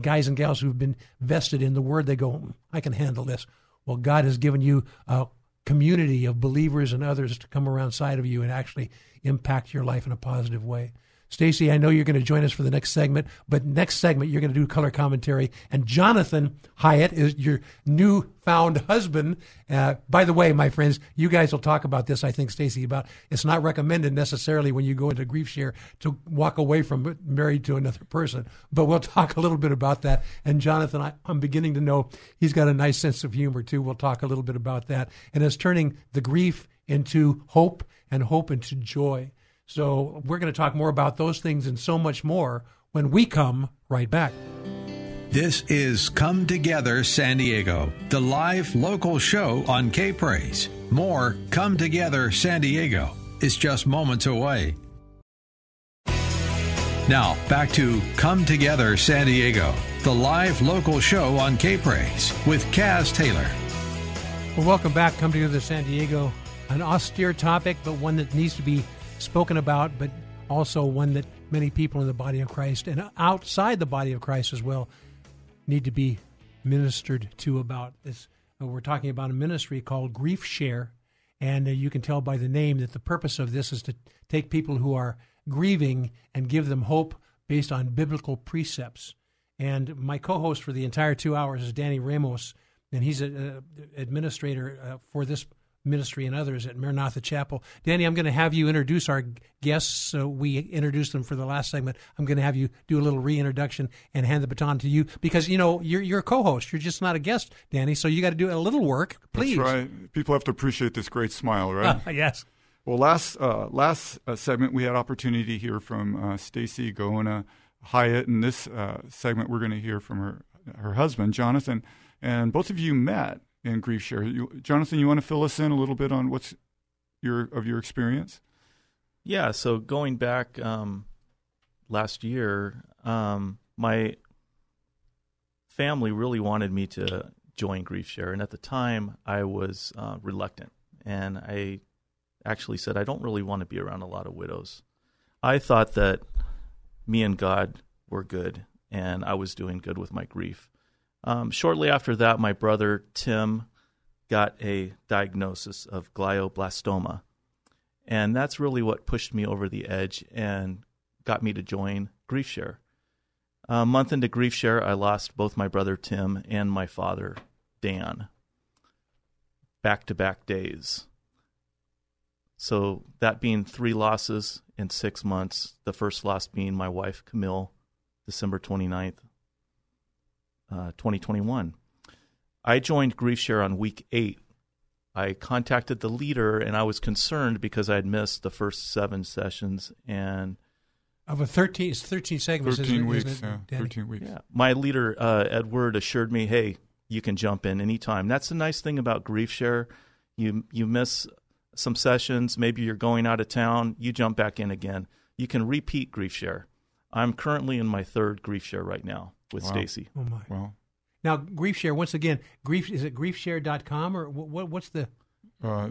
[SPEAKER 2] guys and gals who've been vested in the Word, they go, I can handle this. Well, God has given you a community of believers and others to come around side of you and actually impact your life in a positive way. Stacy, I know you're going to join us for the next segment, but next segment you're going to do color commentary. And Jonathan Hyatt is your newfound husband. Uh, by the way, my friends, you guys will talk about this, I think, Stacy, about it's not recommended necessarily when you go into grief share to walk away from married to another person. But we'll talk a little bit about that. And Jonathan, I, I'm beginning to know he's got a nice sense of humor, too. We'll talk a little bit about that. And it's turning the grief into hope and hope into joy. So we're going to talk more about those things and so much more when we come right back.
[SPEAKER 1] This is Come Together San Diego, the live local show on K Praise. More Come Together San Diego is just moments away. Now, back to Come Together San Diego, the live local show on K Praise with Caz Taylor.
[SPEAKER 2] Well, welcome back. Come Together San Diego, an austere topic, but one that needs to be spoken about, but also one that many people in the body of Christ and outside the body of Christ as well need to be ministered to about this. Uh, we're talking about a ministry called Grief Share, and uh, you can tell by the name that the purpose of this is to take people who are grieving and give them hope based on biblical precepts. And my co-host for the entire two hours is Danny Ramos, and he's an administrator uh, for this ministry and others at Maranatha Chapel. Danny, I'm going to have you introduce our guests. So we introduced them for the last segment. I'm going to have you do a little reintroduction and hand the baton to you because you know you're you're a co-host. You're just not a guest, Danny. So you got to do a little work, please.
[SPEAKER 3] That's right. People have to appreciate this great smile, right?
[SPEAKER 2] Yes.
[SPEAKER 3] Well, last uh, last uh, segment we had opportunity to hear from uh, Stacy Gayona Hyatt. In this uh, segment, we're going to hear from her her husband Jonathan, and both of you met in grief share. You, Jonathan, you want to fill us in a little bit on what's your of your experience?
[SPEAKER 5] Yeah, so going back um, last year, um, my family really wanted me to join Grief Share, and at the time I was uh, reluctant, and I actually said I don't really want to be around a lot of widows. I thought that me and God were good, and I was doing good with my grief. Um, shortly after that, my brother Tim got a diagnosis of glioblastoma. And that's really what pushed me over the edge and got me to join GriefShare. A month into GriefShare, I lost both my brother Tim and my father, Dan, back to back days. So, that being three losses in six months, the first loss being my wife, Camille, December 29th, uh, 2021. I joined GriefShare on week eight. I contacted the leader and I was concerned because I had missed the first seven sessions and
[SPEAKER 2] of a 13, it's 13 segments.
[SPEAKER 3] 13
[SPEAKER 2] isn't,
[SPEAKER 3] weeks,
[SPEAKER 2] isn't it,
[SPEAKER 3] yeah,
[SPEAKER 2] Danny?
[SPEAKER 3] 13 weeks.
[SPEAKER 5] Yeah. My leader, uh, Edward, assured me, hey, you can jump in anytime. That's the nice thing about GriefShare. You, you miss some sessions, maybe you're going out of town, you jump back in again. You can repeat GriefShare. I'm currently in my third GriefShare right now with
[SPEAKER 3] Wow.
[SPEAKER 5] Stacy.
[SPEAKER 2] Oh my!
[SPEAKER 3] Well,
[SPEAKER 2] Now, GriefShare once again. Grief is it griefshare.com or what? what what's the
[SPEAKER 3] uh,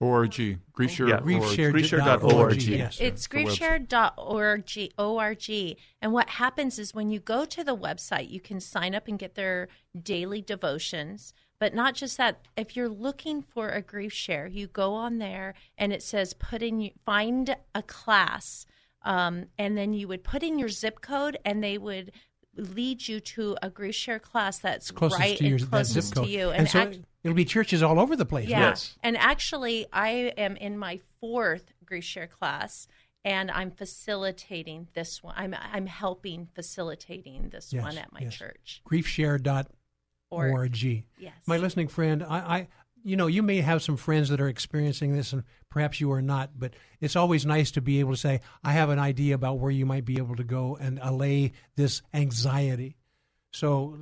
[SPEAKER 3] ORG, GriefShare.
[SPEAKER 5] Yeah.
[SPEAKER 3] ORG.
[SPEAKER 2] griefshare
[SPEAKER 5] griefshare.org.
[SPEAKER 2] Yes.
[SPEAKER 6] It's
[SPEAKER 3] the website.
[SPEAKER 6] griefshare.org. O-R-G. And what happens is when you go to the website, you can sign up and get their daily devotions. But not just that, if you're looking for a grief share, you go on there and it says put in find a class. Um, and then you would put in your zip code and they would lead you to a grief share class that's
[SPEAKER 2] closest
[SPEAKER 6] right
[SPEAKER 2] to your
[SPEAKER 6] and
[SPEAKER 2] that
[SPEAKER 6] closest
[SPEAKER 2] zip code.
[SPEAKER 6] to you.
[SPEAKER 2] And, so
[SPEAKER 6] act-
[SPEAKER 2] it'll be churches all over the place.
[SPEAKER 6] yeah.
[SPEAKER 5] Yes.
[SPEAKER 6] And actually, I am in my fourth grief share class, and I'm facilitating this one. I'm I'm helping facilitating this
[SPEAKER 2] Yes,
[SPEAKER 6] one at my
[SPEAKER 2] yes.
[SPEAKER 6] church.
[SPEAKER 2] Griefshare.org.
[SPEAKER 6] Or
[SPEAKER 2] Yes.
[SPEAKER 6] yes,
[SPEAKER 2] My listening friend, I, I, you know, you may have some friends that are experiencing this, and perhaps you are not. But it's always nice to be able to say, "I have an idea about where you might be able to go and allay this anxiety." So,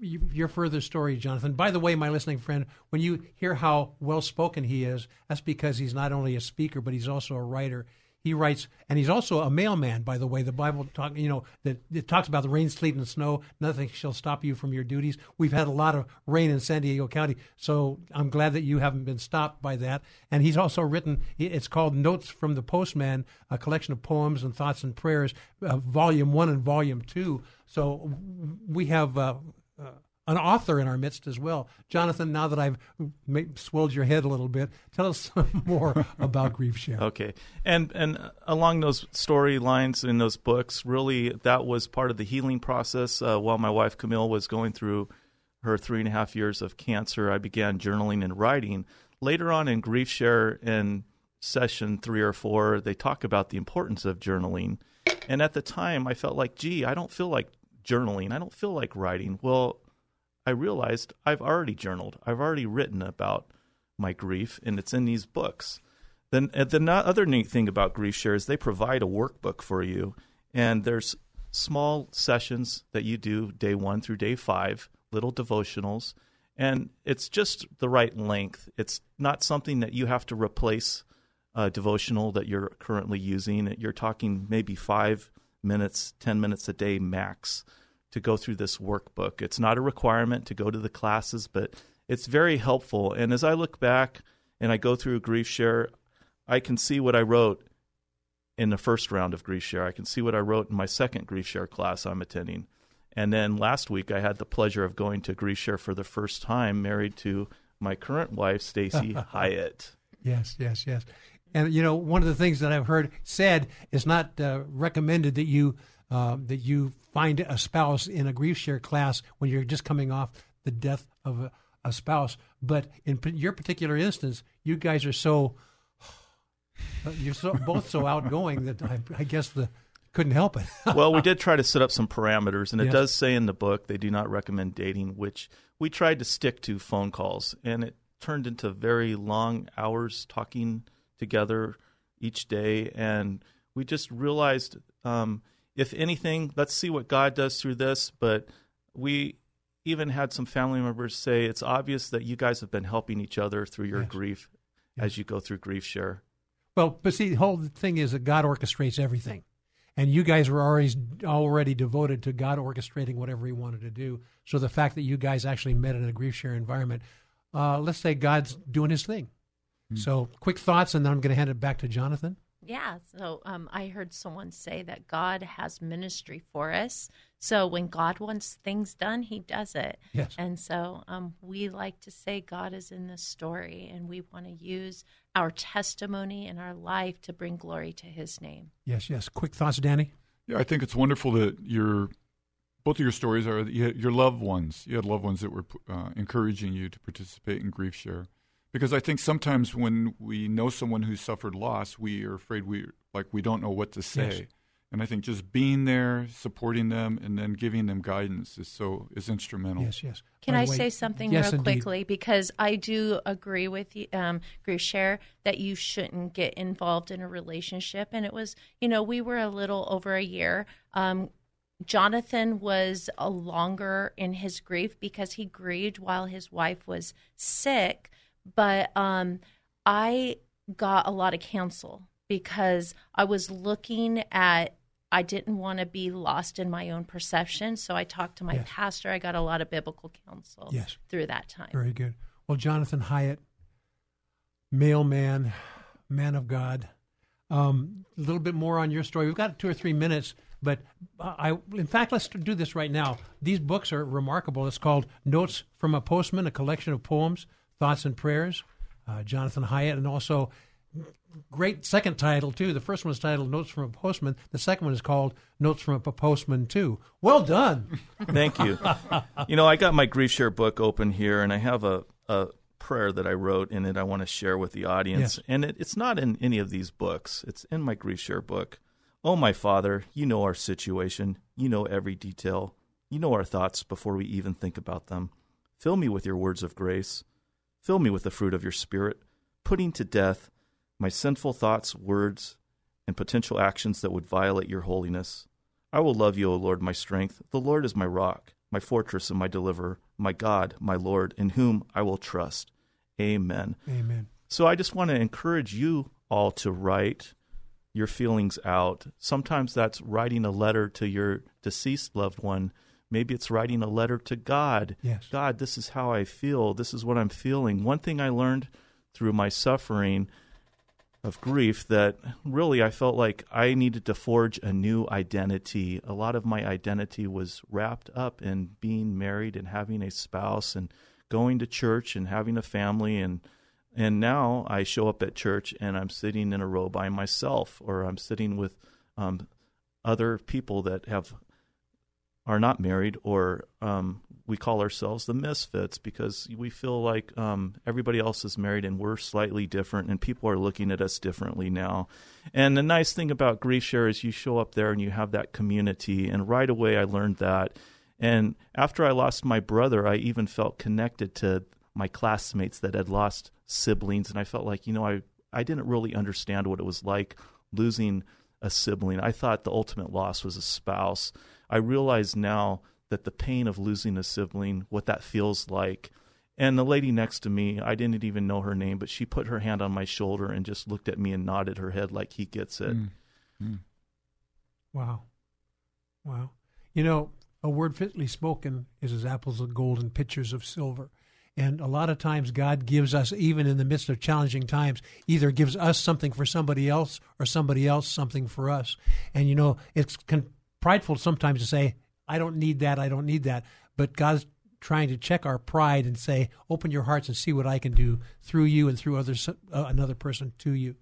[SPEAKER 2] you, your further story, Jonathan. By the way, my listening friend, when you hear how well spoken he is, that's because he's not only a speaker, but he's also a writer. He writes, and he's also a mailman. By the way, the Bible talk, you know, that it talks about the rain, sleet, and snow. Nothing shall stop you from your duties. We've had a lot of rain in San Diego County, so I'm glad that you haven't been stopped by that. And he's also written. It's called Notes from the Postman, a collection of poems and thoughts and prayers, uh, Volume One and Volume Two. So we have. Uh, uh, an author in our midst as well. Jonathan, now that I've ma- swelled your head a little bit, tell us some more about Grief Share.
[SPEAKER 5] Okay, and and along those storylines in those books, really that was part of the healing process. Uh, while my wife Camille was going through her three and a half years of cancer, I began journaling and writing. Later on in Grief Share, in session three or four, they talk about the importance of journaling. And at the time, I felt like, gee, I don't feel like journaling. I don't feel like writing. Well, I realized I've already journaled. I've already written about my grief, and it's in these books. Then uh, the other neat thing about Grief Share is they provide a workbook for you, and there's small sessions that you do day one through day five, little devotionals, and it's just the right length. It's not something that you have to replace a devotional that you're currently using. You're talking maybe five minutes, ten minutes a day max to go through this workbook. It's not a requirement to go to the classes, but it's very helpful. And as I look back and I go through Grief Share, I can see what I wrote in the first round of Grief Share. I can see what I wrote in my second Grief Share class I'm attending. And then last week I had the pleasure of going to Grief Share for the first time, married to my current wife, Stacy Hyatt.
[SPEAKER 2] Yes, yes, yes. And you know, one of the things that I've heard said is not uh, recommended that you uh, that you find a spouse in a grief share class when you're just coming off the death of a, a spouse. But in p- your particular instance, you guys are so you're so both so outgoing that I, I guess the couldn't help it.
[SPEAKER 5] well, we did try to set up some parameters, and it
[SPEAKER 2] Yes.
[SPEAKER 5] does say in the book they do not recommend dating, which we tried to stick to phone calls, and it turned into very long hours talking together each day, and we just realized, um, if anything, let's see what God does through this. But we even had some family members say it's obvious that you guys have been helping each other through your
[SPEAKER 2] Yes.
[SPEAKER 5] grief as you go through grief share.
[SPEAKER 2] Well, but see, the whole thing is that God orchestrates everything, and you guys were already already devoted to God orchestrating whatever He wanted to do. So the fact that you guys actually met in a grief share environment, uh, let's say God's doing His thing. Mm-hmm. So, quick thoughts, and then I'm going to hand it back to Jonathan.
[SPEAKER 6] Yeah. So um, I heard someone say that God has ministry for us. So when God wants things done, He does it.
[SPEAKER 2] Yes.
[SPEAKER 6] And so um, we like to say God is in the story, and we want to use our testimony and our life to bring glory to His name.
[SPEAKER 2] Yes. Yes. Quick thoughts, Danny.
[SPEAKER 3] Yeah, I think it's wonderful that your both of your stories are your loved ones. You had loved ones that were uh, encouraging you to participate in grief share because I think sometimes when we know someone who suffered loss, we are afraid we like we don't know what to say. Yes. And I think just being there, supporting them, and then giving them guidance is so is instrumental.
[SPEAKER 2] Yes, yes.
[SPEAKER 6] Can I say something yes, real indeed. quickly? Because I do agree with you, um, Grief that you shouldn't get involved in a relationship. And it was, you know, we were a little over a year. Um, Jonathan was a longer in his grief because he grieved while his wife was sick but um, I got a lot of counsel because I was looking at I didn't want to be lost in my own perception. So I talked to my yes. pastor. I got a lot of biblical counsel
[SPEAKER 2] yes.
[SPEAKER 6] through that time.
[SPEAKER 2] Very good. Well, Jonathan Hyatt, mailman, man of God. Um, a little bit more on your story. We've got two or three minutes, but I, in fact, let's do this right now. These books are remarkable. It's called Notes from a Postman, a collection of poems Thoughts and Prayers, uh, Jonathan Hyatt, and also great second title too. The first one is titled Notes from a Postman. The second one is called Notes from a Postman too. Well done.
[SPEAKER 5] Thank you. you know, I got my grief share book open here, and I have a, a prayer that I wrote in it. I want to share with the audience, yes. and it, it's not in any of these books. It's in my grief share book. Oh, my Father, you know our situation. You know every detail. You know our thoughts before we even think about them. Fill me with your words of grace. Fill me with the fruit of your Spirit, putting to death my sinful thoughts, words, and potential actions that would violate your holiness. I will love you, O Lord, my strength. The Lord is my rock, my fortress, and my deliverer, my God, my Lord, in whom I will trust. Amen.
[SPEAKER 2] Amen.
[SPEAKER 5] So I just want to encourage you all to write your feelings out. Sometimes that's writing a letter to your deceased loved one Maybe it's writing a letter to God.
[SPEAKER 2] Yes.
[SPEAKER 5] God, this is how I feel. This is what I'm feeling. One thing I learned through my suffering of grief that really I felt like I needed to forge a new identity. A lot of my identity was wrapped up in being married and having a spouse and going to church and having a family and and now I show up at church and I'm sitting in a row by myself or I'm sitting with um, other people that have are not married, or um, we call ourselves the misfits because we feel like um, everybody else is married and we're slightly different, and people are looking at us differently now. And the nice thing about Grief Share is you show up there and you have that community. And right away, I learned that. And after I lost my brother, I even felt connected to my classmates that had lost siblings, and I felt like you know I I didn't really understand what it was like losing a sibling. I thought the ultimate loss was a spouse. I realize now that the pain of losing a sibling, what that feels like. And the lady next to me, I didn't even know her name, but she put her hand on my shoulder and just looked at me and nodded her head like he gets it. Mm. Mm.
[SPEAKER 2] Wow. Wow. You know, a word fitly spoken is as apples of gold and pitchers of silver. And a lot of times, God gives us, even in the midst of challenging times, either gives us something for somebody else or somebody else something for us. And, you know, it's con- prideful sometimes to say, I don't need that, I don't need that. But God's trying to check our pride and say, open your hearts and see what I can do through you and through others, uh, another person to you.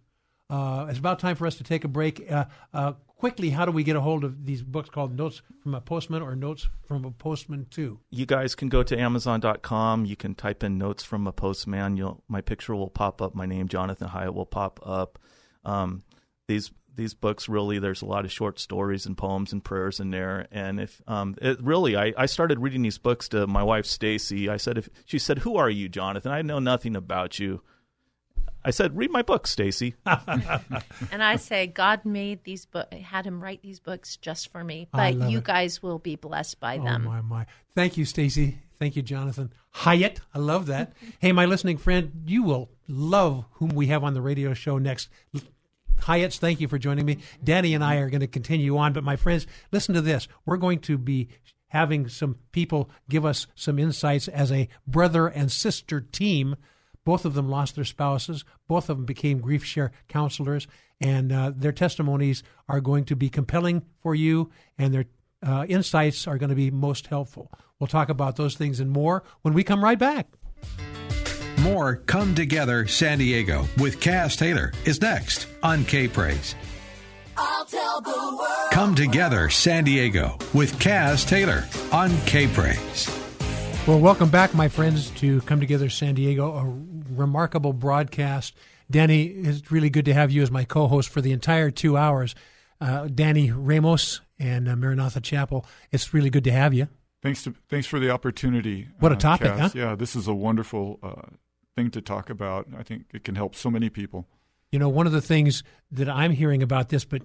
[SPEAKER 2] Uh, it's about time for us to take a break. Uh, uh, quickly, how do we get a hold of these books called Notes from a Postman or Notes from a Postman too?
[SPEAKER 5] You guys can go to Amazon.com. You can type in Notes from a Postman. You'll, my picture will pop up. My name, Jonathan Hyatt, will pop up. Um, these these books really there's a lot of short stories and poems and prayers in there and if um it really I, I started reading these books to my wife stacy i said if she said who are you jonathan i know nothing about you I said, "Read my book, Stacy."
[SPEAKER 6] and I say, God made these books, had him write these books just for me. But you it. guys will be blessed by
[SPEAKER 2] oh,
[SPEAKER 6] them.
[SPEAKER 2] Oh my my! Thank you, Stacy. Thank you, Jonathan Hyatt. I love that. hey, my listening friend, you will love whom we have on the radio show next. Hyatts, thank you for joining me. Danny and I are going to continue on, but my friends, listen to this. We're going to be having some people give us some insights as a brother and sister team. Both of them lost their spouses. Both of them became grief share counselors, and uh, their testimonies are going to be compelling for you, and their uh, insights are going to be most helpful. We'll talk about those things and more when we come right back.
[SPEAKER 1] More Come Together San Diego with Caz Taylor is next on K Praise. Come Together San Diego with Caz Taylor on K Praise.
[SPEAKER 2] Well, welcome back, my friends, to Come Together San Diego, a remarkable broadcast. Danny, it's really good to have you as my co host for the entire two hours. Uh, Danny Ramos and uh, Maranatha Chapel, it's really good to have you.
[SPEAKER 3] Thanks to, thanks for the opportunity.
[SPEAKER 2] What a topic,
[SPEAKER 3] Caz.
[SPEAKER 2] huh?
[SPEAKER 3] Yeah, this is a wonderful uh, thing to talk about. I think it can help so many people.
[SPEAKER 2] You know, one of the things that I'm hearing about this, but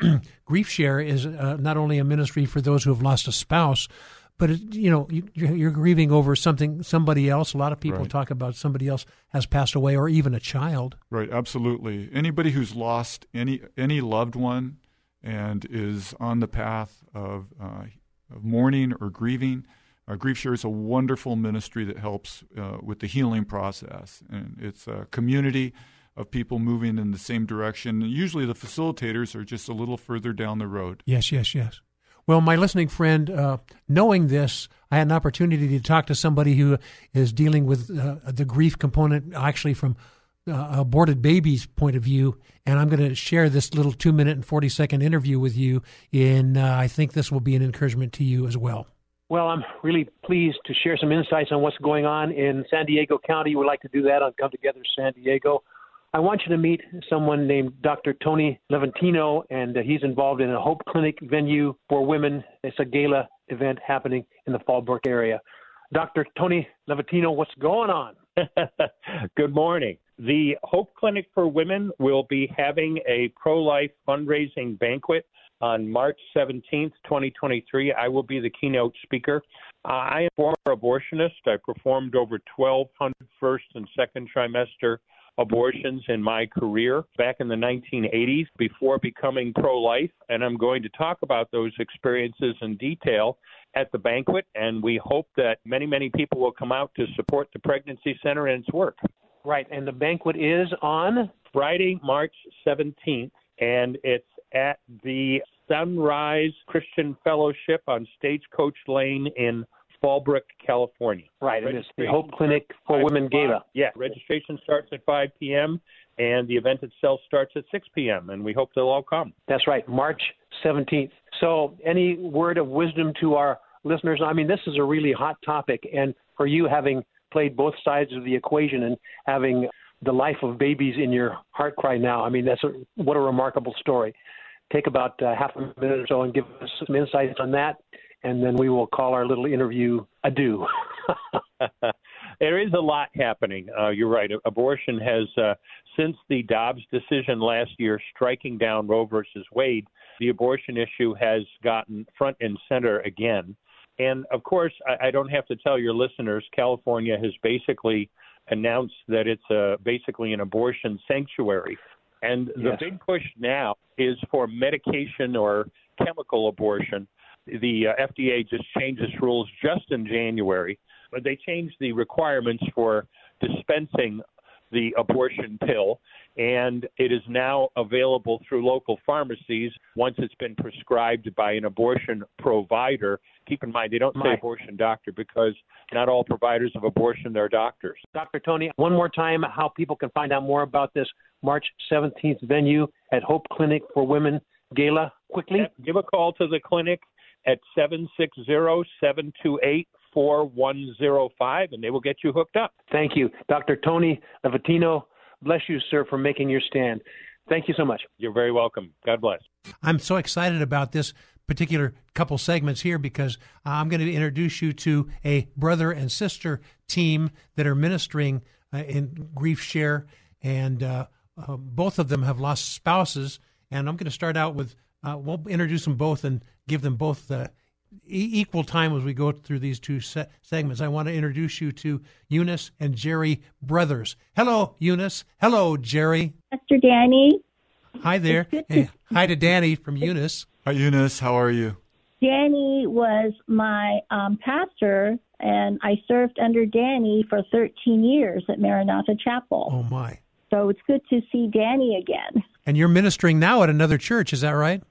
[SPEAKER 2] Grief Share is uh, not only a ministry for those who have lost a spouse, but it, you know, you, you're grieving over something, somebody else. A lot of people
[SPEAKER 3] Right.
[SPEAKER 2] talk about somebody else has passed away, or even a child.
[SPEAKER 3] Right, absolutely. Anybody who's lost any any loved one and is on the path of, uh, of mourning or grieving, uh, Grief Share is a wonderful ministry that helps uh, with the healing process, and it's a community of people moving in the same direction. Usually, the facilitators are just a little further down the road.
[SPEAKER 2] Yes, yes, yes. Well, my listening friend, uh, knowing this, I had an opportunity to talk to somebody who is dealing with uh, the grief component, actually from uh, aborted babies' point of view, and I'm going to share this little two minute and forty second interview with you. In uh, I think this will be an encouragement to you as well.
[SPEAKER 7] Well, I'm really pleased to share some insights on what's going on in San Diego County. We'd like to do that on Come Together San Diego. I want you to meet someone named Dr. Tony Levatino, and uh, he's involved in a Hope Clinic venue for women. It's a gala event happening in the Fallbrook area. Dr. Tony Levatino, what's going on?
[SPEAKER 8] Good morning. The Hope Clinic for Women will be having a pro life fundraising banquet on March 17th, 2023. I will be the keynote speaker. Uh, I am a former abortionist. I performed over 1,200 first and second trimester abortions in my career back in the 1980s before becoming pro life. And I'm going to talk about those experiences in detail at the banquet. And we hope that many, many people will come out to support the Pregnancy Center and its work.
[SPEAKER 7] Right, and the banquet is on
[SPEAKER 8] Friday, March 17th, and it's at the Sunrise Christian Fellowship on Stagecoach Lane in Fallbrook, California.
[SPEAKER 7] right. It is the Hope Clinic for Women. Gala.
[SPEAKER 8] Yeah, registration starts at 5 p.m. and the event itself starts at 6 p.m. and we hope they'll all come.
[SPEAKER 7] That's right, March 17th. So, any word of wisdom to our listeners? I mean, this is a really hot topic, and for you having played both sides of the equation and having the life of babies in your heart cry now, I mean, that's a, what a remarkable story. Take about uh, half a minute or so and give us some insights on that, and then we will call our little interview adieu.
[SPEAKER 8] there is a lot happening. Uh, you're right. Abortion has, uh, since the Dobbs decision last year striking down Roe versus Wade, the abortion issue has gotten front and center again. And of course, I, I don't have to tell your listeners, California has basically announced that it's uh, basically an abortion sanctuary. And the big push now is for medication or chemical abortion. The uh, FDA just changed its rules just in January, but they changed the requirements for dispensing the abortion pill, and it is now available through local pharmacies once it's been prescribed by an abortion provider. Keep in mind, they don't say abortion doctor because not all providers of abortion are doctors.
[SPEAKER 7] Dr. Tony, one more time, how people can find out more about this March 17th venue at Hope Clinic for Women Gala. Quickly.
[SPEAKER 8] Give a call to the clinic at 760-728-4105 and they will get you hooked up.
[SPEAKER 7] Thank you. Dr. Tony Levatino, bless you, sir, for making your stand. Thank you so much.
[SPEAKER 8] You're very welcome. God bless.
[SPEAKER 2] I'm so excited about this particular couple segments here because I'm going to introduce you to a brother and sister team that are ministering uh, in Grief Share, and uh, uh, both of them have lost spouses. And I'm going to start out with uh, we'll introduce them both and give them both the equal time as we go through these two se- segments. I want to introduce you to Eunice and Jerry Brothers. Hello, Eunice. Hello, Jerry.
[SPEAKER 9] Pastor Danny.
[SPEAKER 2] Hi there. Hey, hi to Danny from Eunice.
[SPEAKER 3] Hi, Eunice. How are you?
[SPEAKER 9] Danny was my um, pastor, and I served under Danny for 13 years at Maranatha Chapel.
[SPEAKER 2] Oh, my.
[SPEAKER 9] So it's good to see Danny again.
[SPEAKER 2] And you're ministering now at another church, is that right?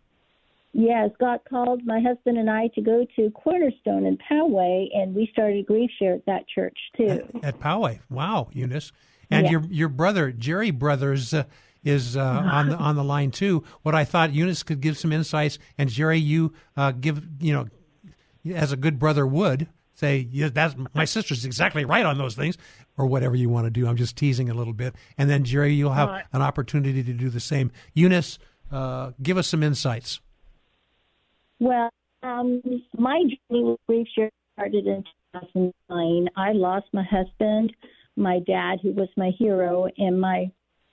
[SPEAKER 9] Yes, God called my husband and I to go to Cornerstone in Poway, and we started Grief Share at that church too.
[SPEAKER 2] At, at Poway. Wow, Eunice. And
[SPEAKER 9] Yeah.
[SPEAKER 2] your your brother Jerry Brothers uh, is uh, on the on the line too. What I thought Eunice could give some insights, and Jerry, you uh, give you know, as a good brother would say, yeah, that's my sister's exactly right on those things, or whatever you want to do. I'm just teasing a little bit, and then Jerry, you'll have
[SPEAKER 9] Right.
[SPEAKER 2] an opportunity to do the same. Eunice, uh, give us some insights.
[SPEAKER 9] Well, um, my journey with GriefShare started in 2009. I lost my husband, my dad, who was my hero, and my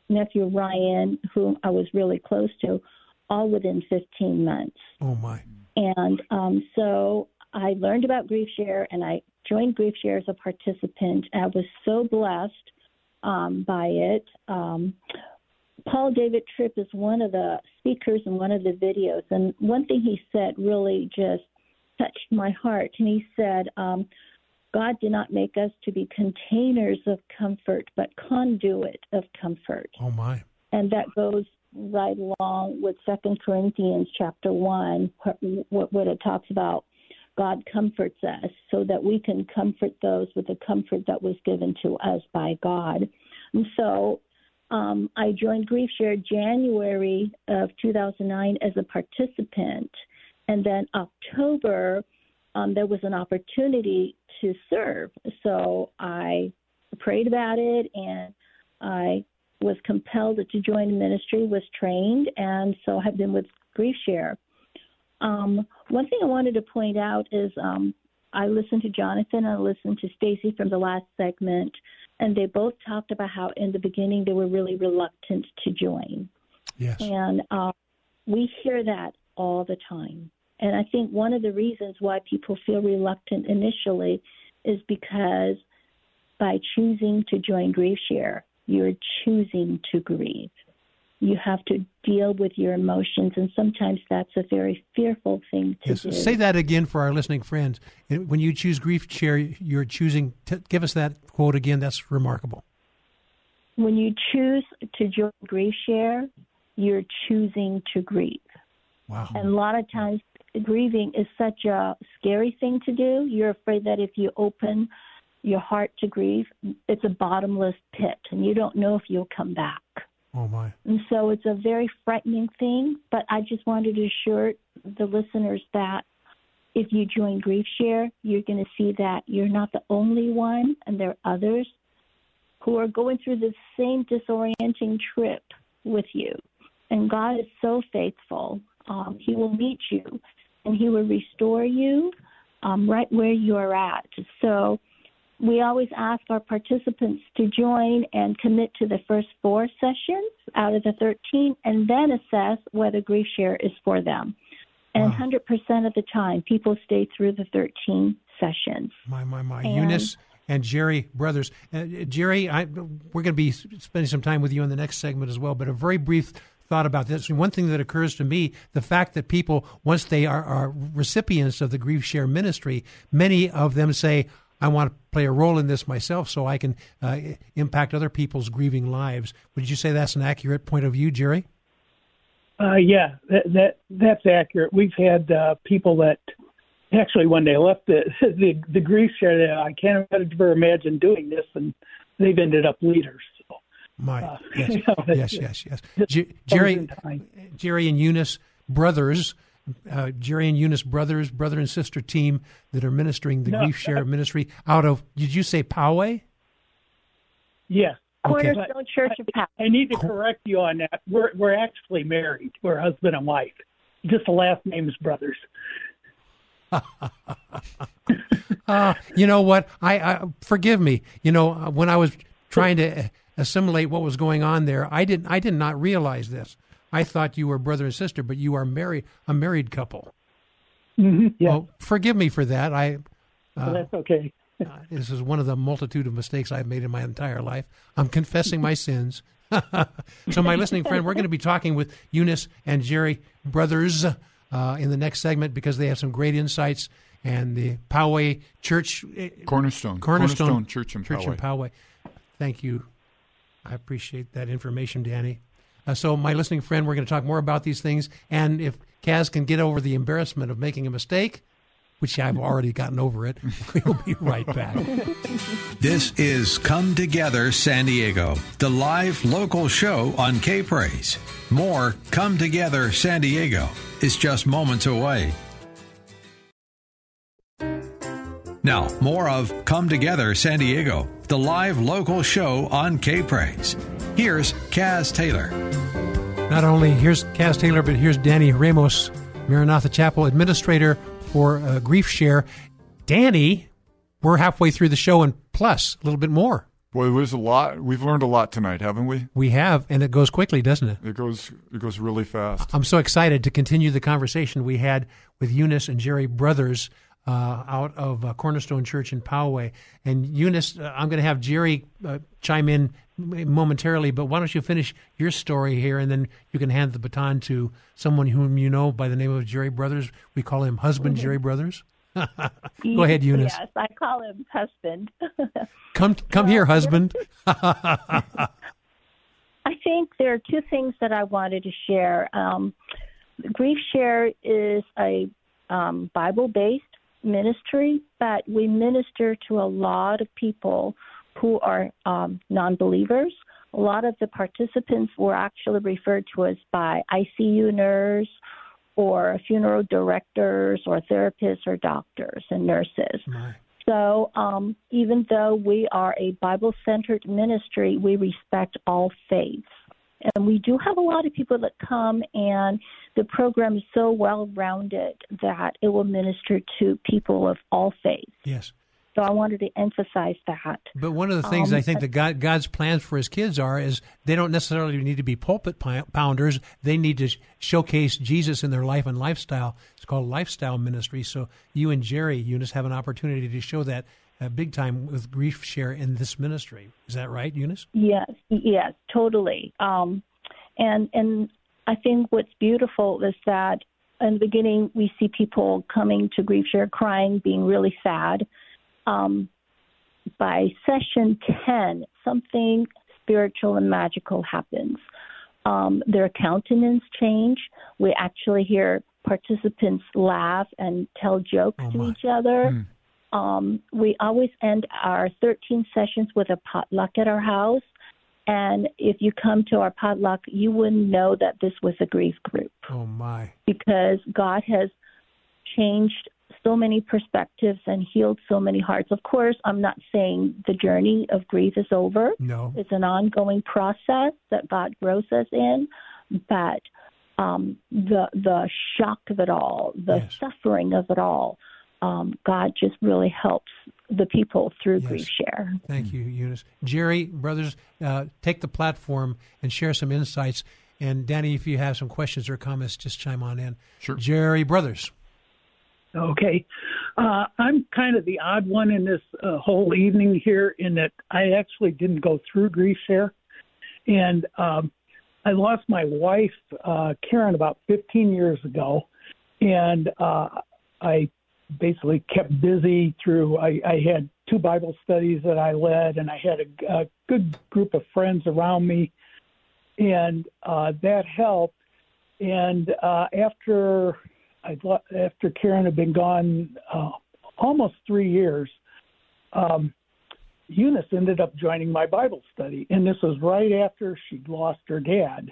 [SPEAKER 9] nephew Ryan, whom I was really close to, all within 15 months.
[SPEAKER 2] Oh my.
[SPEAKER 9] And um, so I learned about Grief Share and I joined Grief Share as a participant. I was so blessed um, by it. Um, Paul David Tripp is one of the speakers in one of the videos, and one thing he said really just touched my heart. And he said, um, God did not make us to be containers of comfort, but conduit of comfort
[SPEAKER 2] Oh my.
[SPEAKER 9] and that goes right along with Second Corinthians chapter one, what, what it talks about. God comforts us so that we can comfort those with the comfort that was given to us by God. And so um, I joined Grief Share January of 2009 as a participant, and then October um, there was an opportunity to serve. So I prayed about it and I was compelled to join the ministry, was trained, and so I have been with Grief Share. Um, one thing I wanted to point out is um, I listened to Jonathan and I listened to Stacy from the last segment, and they both talked about how in the beginning they were really reluctant to join.
[SPEAKER 2] Yes.
[SPEAKER 9] And uh, we hear that all the time. And I think one of the reasons why people feel reluctant initially is because by choosing to join Grief Share, you're choosing to grieve. You have to deal with your emotions, and sometimes that's a very fearful thing to
[SPEAKER 2] Yes.
[SPEAKER 9] do.
[SPEAKER 2] Say that again for our listening friends. When you choose grief share, you're choosing. To, give us that quote again. That's remarkable.
[SPEAKER 9] When you choose to join Grief Share, you're choosing to grieve.
[SPEAKER 2] Wow.
[SPEAKER 9] And a lot of times, grieving is such a scary thing to do. You're afraid that if you open your heart to grieve, it's a bottomless pit, and you don't know if you'll come back.
[SPEAKER 2] Oh my.
[SPEAKER 9] And so it's a very frightening thing, but I just wanted to assure the listeners that if you join Grief Share, you're going to see that you're not the only one, and there are others who are going through the same disorienting trip with you. And God is so faithful. Um, he will meet you and He will restore you um, right where you're at. So we always ask our participants to join and commit to the first four sessions out of the 13 and then assess whether Grief Share is for them. And 100% of the time, people stay through the 13 sessions.
[SPEAKER 2] My my my.
[SPEAKER 9] And-
[SPEAKER 2] Eunice and Jerry brothers. Uh, Jerry, I, we're going to be spending some time with you in the next segment as well. But a very brief thought about this. One thing that occurs to me: the fact that people, once they are, are recipients of the Grief Share ministry, many of them say. I want to play a role in this myself so I can uh, impact other people's grieving lives. Would you say that's an accurate point of view, Jerry?
[SPEAKER 10] Uh, yeah, that, that that's accurate. We've had uh, people that actually when they left the the, the grief share, I can't ever imagine doing this, and they've ended up leaders. So,
[SPEAKER 2] My
[SPEAKER 10] uh,
[SPEAKER 2] yes,
[SPEAKER 10] you know,
[SPEAKER 2] yes, yes, yes. Jerry. Jerry and Eunice brothers, uh, Jerry and Eunice brothers, brother and sister team that are ministering the
[SPEAKER 10] No.
[SPEAKER 2] Grief Share ministry out of. Did you say Poway?
[SPEAKER 10] Yes.
[SPEAKER 2] Okay.
[SPEAKER 9] Cornerstone Church of Poway.
[SPEAKER 10] I need to correct you on that. We're we're actually married. We're husband and wife. Just the last name is brothers.
[SPEAKER 2] Uh, you know what? I, I forgive me. You know uh, when I was trying to assimilate what was going on there, I didn't. I did not realize this. I thought you were brother and sister, but you are married. A married couple.
[SPEAKER 10] Mm-hmm. Yeah,
[SPEAKER 2] Well, forgive me for that. I.
[SPEAKER 10] so that's okay.
[SPEAKER 2] Uh, this is one of the multitude of mistakes I've made in my entire life. I'm confessing my sins. so, my listening friend, we're going to be talking with Eunice and Jerry Brothers uh, in the next segment because they have some great insights. And the Poway Church,
[SPEAKER 3] Cornerstone,
[SPEAKER 2] Cornerstone,
[SPEAKER 3] Cornerstone Church in
[SPEAKER 2] Church
[SPEAKER 3] Poway.
[SPEAKER 2] in Poway. Thank you. I appreciate that information, Danny. Uh, so, my listening friend, we're going to talk more about these things. And if Caz can get over the embarrassment of making a mistake, which I've already gotten over it, we'll be right back.
[SPEAKER 1] This is Come Together San Diego, the live local show on K Praise. More Come Together San Diego is just moments away. Now, more of Come Together San Diego, the live local show on K Praise. Here's Caz Taylor.
[SPEAKER 2] Not only here's Caz Taylor, but here's Danny Ramos, Maranatha Chapel Administrator for uh, Grief Share. Danny, we're halfway through the show and plus a little bit more.
[SPEAKER 3] Boy, there's a lot. We've learned a lot tonight, haven't we?
[SPEAKER 2] We have, and it goes quickly, doesn't it?
[SPEAKER 3] It goes. It goes really fast.
[SPEAKER 2] I'm so excited to continue the conversation we had with Eunice and Jerry Brothers uh, out of uh, Cornerstone Church in Poway. And Eunice, uh, I'm going to have Jerry uh, chime in momentarily, but why don't you finish your story here, and then you can hand the baton to someone whom you know by the name of Jerry Brothers. We call him Husband Jerry Brothers. Go ahead, Eunice.
[SPEAKER 9] Yes, I call him husband.
[SPEAKER 2] Come, come here, husband.
[SPEAKER 9] I think there are two things that I wanted to share. Um, Grief Share is a um, Bible based ministry, but we minister to a lot of people who are um, non believers. A lot of the participants were actually referred to us by ICU nurse or funeral directors or therapists or doctors and nurses. So, um, even though we are a Bible centered ministry, we respect all faiths. And we do have a lot of people that come, and the program is so well rounded that it will minister to people of all faiths.
[SPEAKER 2] Yes.
[SPEAKER 9] So I wanted to emphasize that.
[SPEAKER 2] But one of the things
[SPEAKER 9] Um,
[SPEAKER 2] I think that God, God's plans for His kids are is they don't necessarily need to be pulpit pounders. They need to showcase Jesus in their life and lifestyle. It's called lifestyle ministry. So you and Jerry Eunice have an opportunity to show that uh, big time with Grief Share in this ministry. Is that right, Eunice?
[SPEAKER 9] Yes, yes, totally. Um, and and I think what's beautiful is that in the beginning we see people coming to grief share crying, being really sad. Um, by session ten, something spiritual and magical happens. Um, their countenance change. We actually hear participants laugh and tell jokes to each other. Um, we always end our 13 sessions with a potluck at our house. And if you come to our potluck, you wouldn't know that this was a grief group
[SPEAKER 2] Oh my!
[SPEAKER 9] because God has changed so many perspectives and healed so many hearts. Of course, I'm not saying the journey of grief is over.
[SPEAKER 2] No.
[SPEAKER 9] It's an ongoing process that God grows us in, but um, the the shock of it all, the suffering of it all, um, God just really helps the people through grief share.
[SPEAKER 2] Thank you, Eunice. Jerry Brothers, uh, take the platform and share some insights. And Danny, if you have some questions or comments, just chime on in. Sure. Jerry Brothers.
[SPEAKER 10] Okay. Uh, I'm kind of the odd one in this uh, whole evening here in that I actually didn't go through grief share. And um, I lost my wife, uh, Karen, about 15 years ago. And uh, I basically kept busy through, I, I had two Bible studies that I led, and I had a, a good group of friends around me. And uh, that helped. And uh, after I after Karen had been gone uh, almost three years, um, Eunice ended up joining my Bible study, and this was right after she'd lost her dad.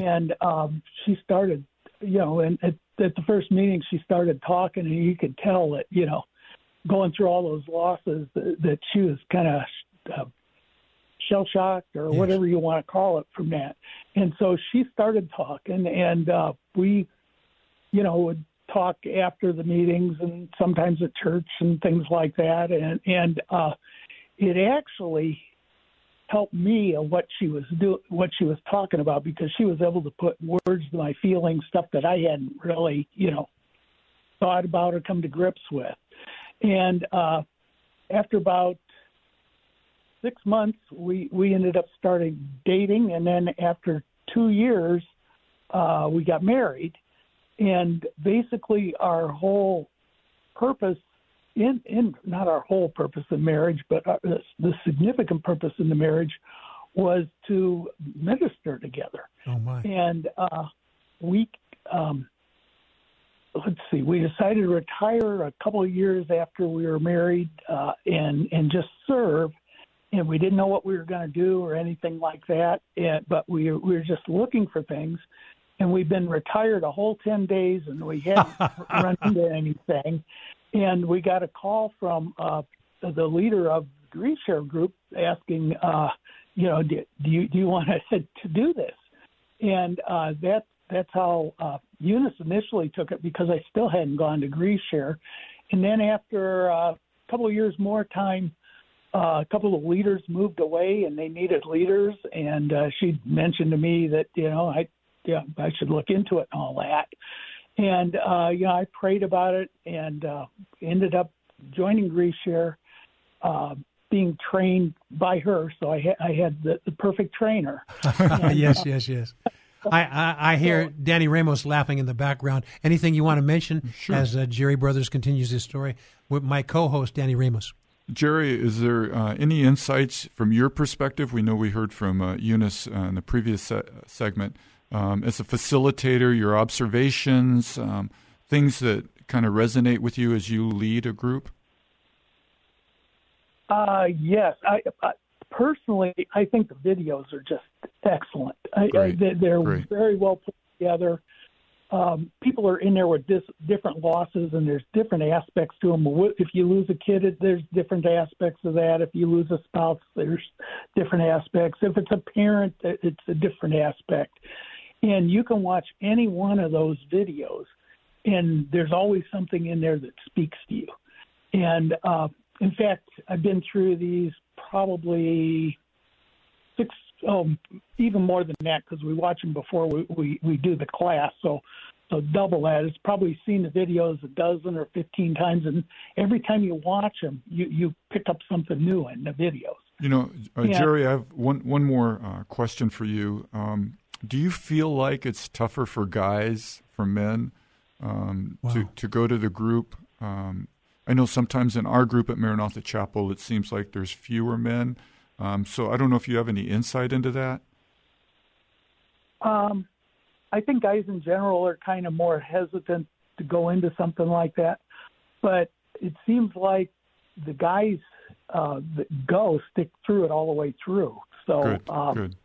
[SPEAKER 10] and um, she started, you know, and at, at the first meeting she started talking, and you could tell that, you know, going through all those losses, that, that she was kind of uh, shell shocked or whatever you want to call it from that. And so she started talking, and uh, we you know, would talk after the meetings and sometimes at church and things like that. And and uh, it actually helped me of what she was do what she was talking about because she was able to put words to my feelings, stuff that I hadn't really, you know, thought about or come to grips with. And uh, after about six months, we we ended up starting dating, and then after two years, uh, we got married. And basically, our whole purpose in in not our whole purpose in marriage, but our, the, the significant purpose in the marriage was to minister together.
[SPEAKER 2] Oh my!
[SPEAKER 10] And uh, we um, let's see, we decided to retire a couple of years after we were married uh, and and just serve. And we didn't know what we were going to do or anything like that. And, but we we were just looking for things. And we've been retired a whole ten days, and we hadn't run into anything. And we got a call from uh, the leader of Grief Share Group asking, uh, you know, do, do you do you want to to do this? And uh, that that's how uh, Eunice initially took it because I still hadn't gone to Grief Share. And then after uh, a couple of years more time, uh, a couple of leaders moved away and they needed leaders. And uh, she mentioned to me that, you know, I, yeah, I should look into it and all that. And, uh, you know, I prayed about it and uh, ended up joining Grief Share, uh, being trained by her. So I, ha- I had the, the perfect trainer.
[SPEAKER 2] And, yes, uh, yes, yes. I, I, I, hear Danny Ramos laughing in the background. Anything you want to mention
[SPEAKER 3] sure.
[SPEAKER 2] as uh, Jerry Brothers continues his story with my co-host Danny Ramos?
[SPEAKER 3] Jerry, is there uh, any insights from your perspective? We know we heard from uh, Eunice uh, in the previous se- segment. Um, as a facilitator, your observations, um, things that kind of resonate with you as you lead a group.
[SPEAKER 10] Uh, yes, I, I, personally, I think the videos are just excellent. I, they're
[SPEAKER 3] Great.
[SPEAKER 10] very well put together. Um, people are in there with dis- different losses, and there's different aspects to them. If you lose a kid, there's different aspects of that. If you lose a spouse, there's different aspects. If it's a parent, it's a different aspect. And you can watch any one of those videos, and there's always something in there that speaks to you. And uh, in fact, I've been through these probably six, oh, even more than that because we watch them before we, we, we do the class. So, so double that. It's probably seen the videos a dozen or 15 times. And every time you watch them, you, you pick up something new in the videos.
[SPEAKER 3] You know, uh. Jerry, I have one, one more uh, question for you. Um, do you feel like it's tougher for guys, for men, um, to, to go to the group? Um, I know sometimes in our group at Maranatha Chapel, it seems like there's fewer men. Um, so I don't know if you have any insight into that.
[SPEAKER 10] Um, I think guys in general are kind of more hesitant to go into something like that, but it seems like the guys uh, that go stick through it all the way through. So
[SPEAKER 3] Good,
[SPEAKER 10] um,
[SPEAKER 3] good.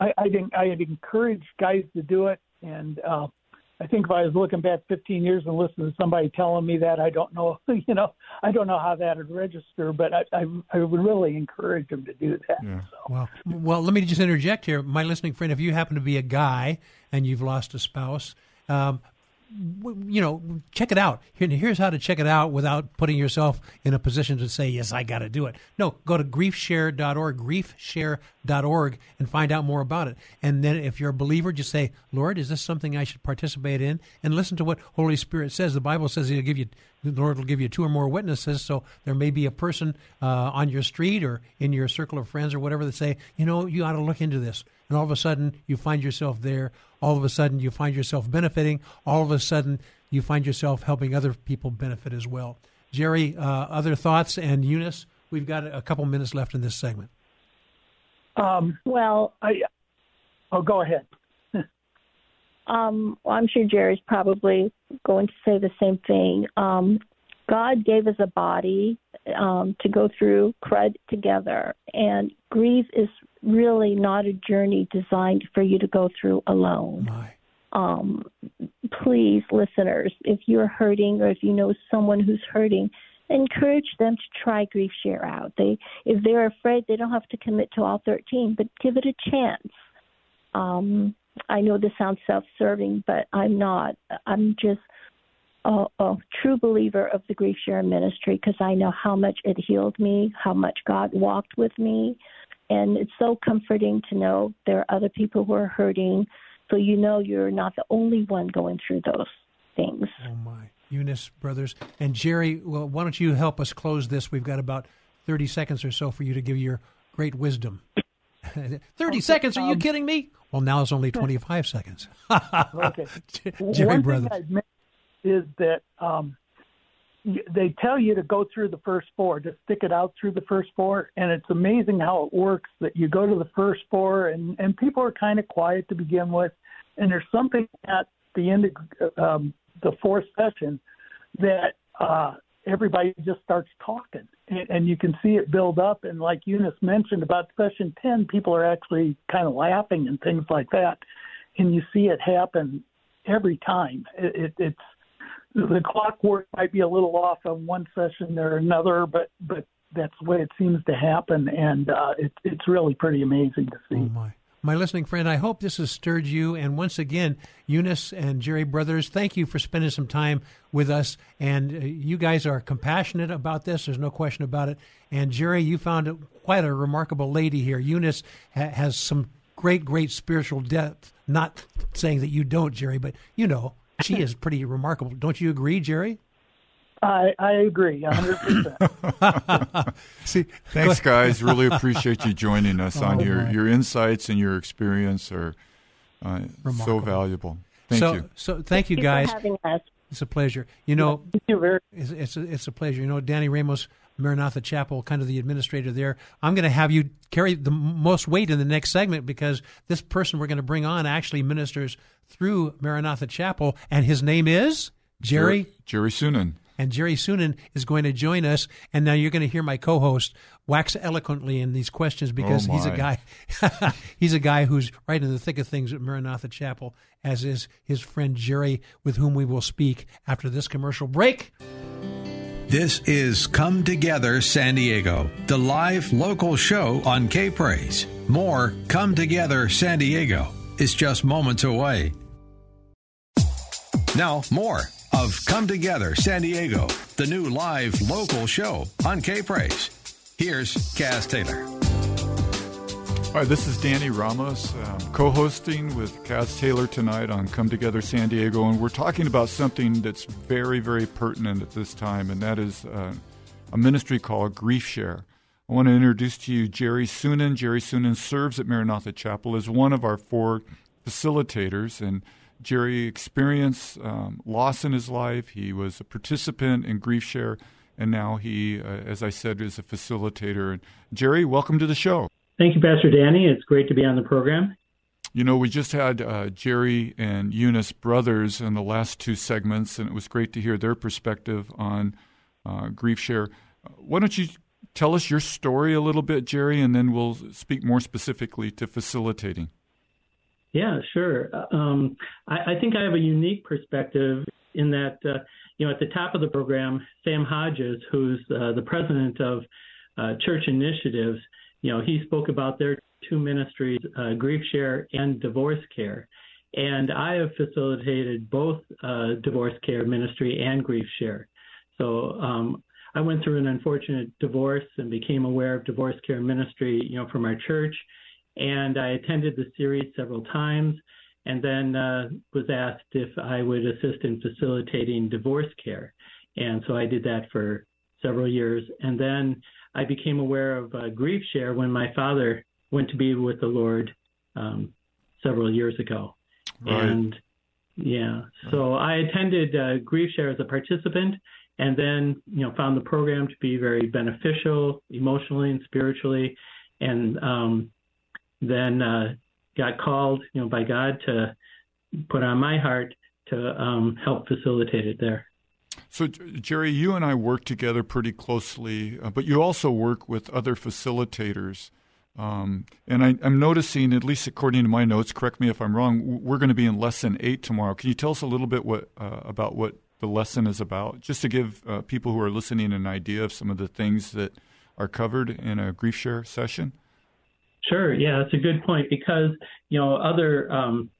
[SPEAKER 10] I, I think I'd encourage guys to do it, and uh, I think if I was looking back 15 years and listening to somebody telling me that, I don't know, you know, I don't know how that would register, but I, I, I would really encourage them to do that.
[SPEAKER 3] Yeah.
[SPEAKER 2] Well, well, let me just interject here, my listening friend. If you happen to be a guy and you've lost a spouse, um, w- you know, check it out. Here, here's how to check it out without putting yourself in a position to say, "Yes, I got to do it." No, go to griefshare.org, griefshare.org, and find out more about it. And then, if you're a believer, just say, "Lord, is this something I should participate in?" And listen to what Holy Spirit says. The Bible says He'll give you, the Lord will give you two or more witnesses. So there may be a person uh, on your street or in your circle of friends or whatever that say, "You know, you ought to look into this." And all of a sudden, you find yourself there. All of a sudden, you find yourself benefiting. All of a sudden, you find yourself helping other people benefit as well. Jerry, uh, other thoughts? And Eunice, we've got a couple minutes left in this segment.
[SPEAKER 10] Um,
[SPEAKER 9] Well,
[SPEAKER 10] I, oh, go ahead.
[SPEAKER 9] um, well, I'm sure Jerry's probably going to say the same thing. Um, God gave us a body um, to go through crud together, and grief is really not a journey designed for you to go through alone.
[SPEAKER 2] My.
[SPEAKER 9] Um, please, listeners, if you're hurting or if you know someone who's hurting, encourage them to try Grief Share out. They, if they're afraid, they don't have to commit to all 13, but give it a chance. Um, I know this sounds self-serving, but I'm not. I'm just a, a true believer of the Grief Share ministry because I know how much it healed me, how much God walked with me, and it's so comforting to know there are other people who are hurting. So you know you're not the only one going through those things.
[SPEAKER 2] Oh, my. Eunice, brothers. And Jerry, well, why don't you help us close this? We've got about 30 seconds or so for you to give your great wisdom. 30 seconds? Are you kidding me? Well, now it's only 25 seconds.
[SPEAKER 10] okay.
[SPEAKER 2] Jerry
[SPEAKER 10] One
[SPEAKER 2] Brothers.
[SPEAKER 10] Is that um, they tell you to go through the first four, just stick it out through the first four, and it's amazing how it works. That you go to the first four, and and people are kind of quiet to begin with, and there's something at the end of um, the fourth session that uh, everybody just starts talking, and, and you can see it build up. And like Eunice mentioned about session ten, people are actually kind of laughing and things like that, and you see it happen every time. It, it, it's the clockwork might be a little off on one session or another, but but that's the way it seems to happen, and uh, it, it's really pretty amazing to see.
[SPEAKER 2] Oh my. My listening friend, I hope this has stirred you. And once again, Eunice and Jerry Brothers, thank you for spending some time with us. And uh, you guys are compassionate about this. There's no question about it. And Jerry, you found quite a remarkable lady here. Eunice ha- has some great, great spiritual depth. Not saying that you don't, Jerry, but you know, she is pretty remarkable. Don't you agree, Jerry?
[SPEAKER 10] I I agree, hundred percent.
[SPEAKER 2] See,
[SPEAKER 3] Thanks, guys. Really appreciate you joining us on
[SPEAKER 2] Oh,
[SPEAKER 3] your your insights and your experience are uh, so valuable. Thank
[SPEAKER 2] so,
[SPEAKER 3] you.
[SPEAKER 2] So thank you guys.
[SPEAKER 9] for having us.
[SPEAKER 2] It's a pleasure. You know,
[SPEAKER 10] Thank you very.
[SPEAKER 2] it's it's a, it's a pleasure. You know, Danny Ramos, Maranatha Chapel, kind of the administrator there. I'm going to have you carry the most weight in the next segment because this person we're going to bring on actually ministers through Maranatha Chapel, and his name is Jerry.
[SPEAKER 3] Jerry Sunan.
[SPEAKER 2] And Jerry Sunan is going to join us. And now you're going to hear my co-host wax eloquently in these questions because
[SPEAKER 3] Oh,
[SPEAKER 2] he's a guy. he's a guy who's right in the thick of things at Maranatha Chapel, as is his friend Jerry, with whom we will speak after this commercial break.
[SPEAKER 1] This is Come Together San Diego, the live local show on K Praise. More Come Together San Diego is just moments away. Now, more of Come Together San Diego, the new live local show on K Praise. Here's Caz Taylor.
[SPEAKER 3] Hi, this is Danny Ramos, um, co hosting with Caz Taylor tonight on Come Together San Diego, and we're talking about something that's very, very pertinent at this time, and that is uh, a ministry called Grief Share. I want to introduce to you Jerry Sunan. Jerry Sunan serves at Maranatha Chapel as one of our four facilitators, and Jerry experienced um, loss in his life. He was a participant in Grief Share, and now he, uh, as I said, is a facilitator. And Jerry, welcome to the show.
[SPEAKER 11] Thank you, Pastor Danny. It's great to be on the program.
[SPEAKER 3] You know, we just had uh, Jerry and Eunice brothers in the last two segments, and it was great to hear their perspective on uh, Grief Share. Uh, Why don't you tell us your story a little bit, Jerry, and then we'll speak more specifically to facilitating.
[SPEAKER 11] Yeah, sure. Um, I, I think I have a unique perspective in that, uh, you know, at the top of the program, Sam Hodges, who's uh, the president of uh, Church Initiatives, you know, he spoke about their two ministries, uh, Grief Share and Divorce Care. And I have facilitated both uh, Divorce Care Ministry and Grief Share. So um, I went through an unfortunate divorce and became aware of Divorce Care Ministry, you know, from our church and I attended the series several times and then uh, was asked if I would assist in facilitating divorce care. And so I did that for several years. And then I became aware of uh, Grief Share when my father went to be with the Lord um, several years ago.
[SPEAKER 3] Right.
[SPEAKER 11] And yeah, so I attended uh, Grief Share as a participant and then, you know, found the program to be very beneficial emotionally and spiritually. And um, then uh, got called, you know, by God to put on my heart to um, help facilitate it there.
[SPEAKER 3] So, Jerry, you and I work together pretty closely, uh, but you also work with other facilitators. Um, and I, I'm noticing, at least according to my notes, correct me if I'm wrong, we're going to be in lesson eight tomorrow. Can you tell us a little bit what uh, about what the lesson is about, just to give uh, people who are listening an idea of some of the things that are covered in a grief share session?
[SPEAKER 11] Sure. Yeah, that's a good point because you know other um,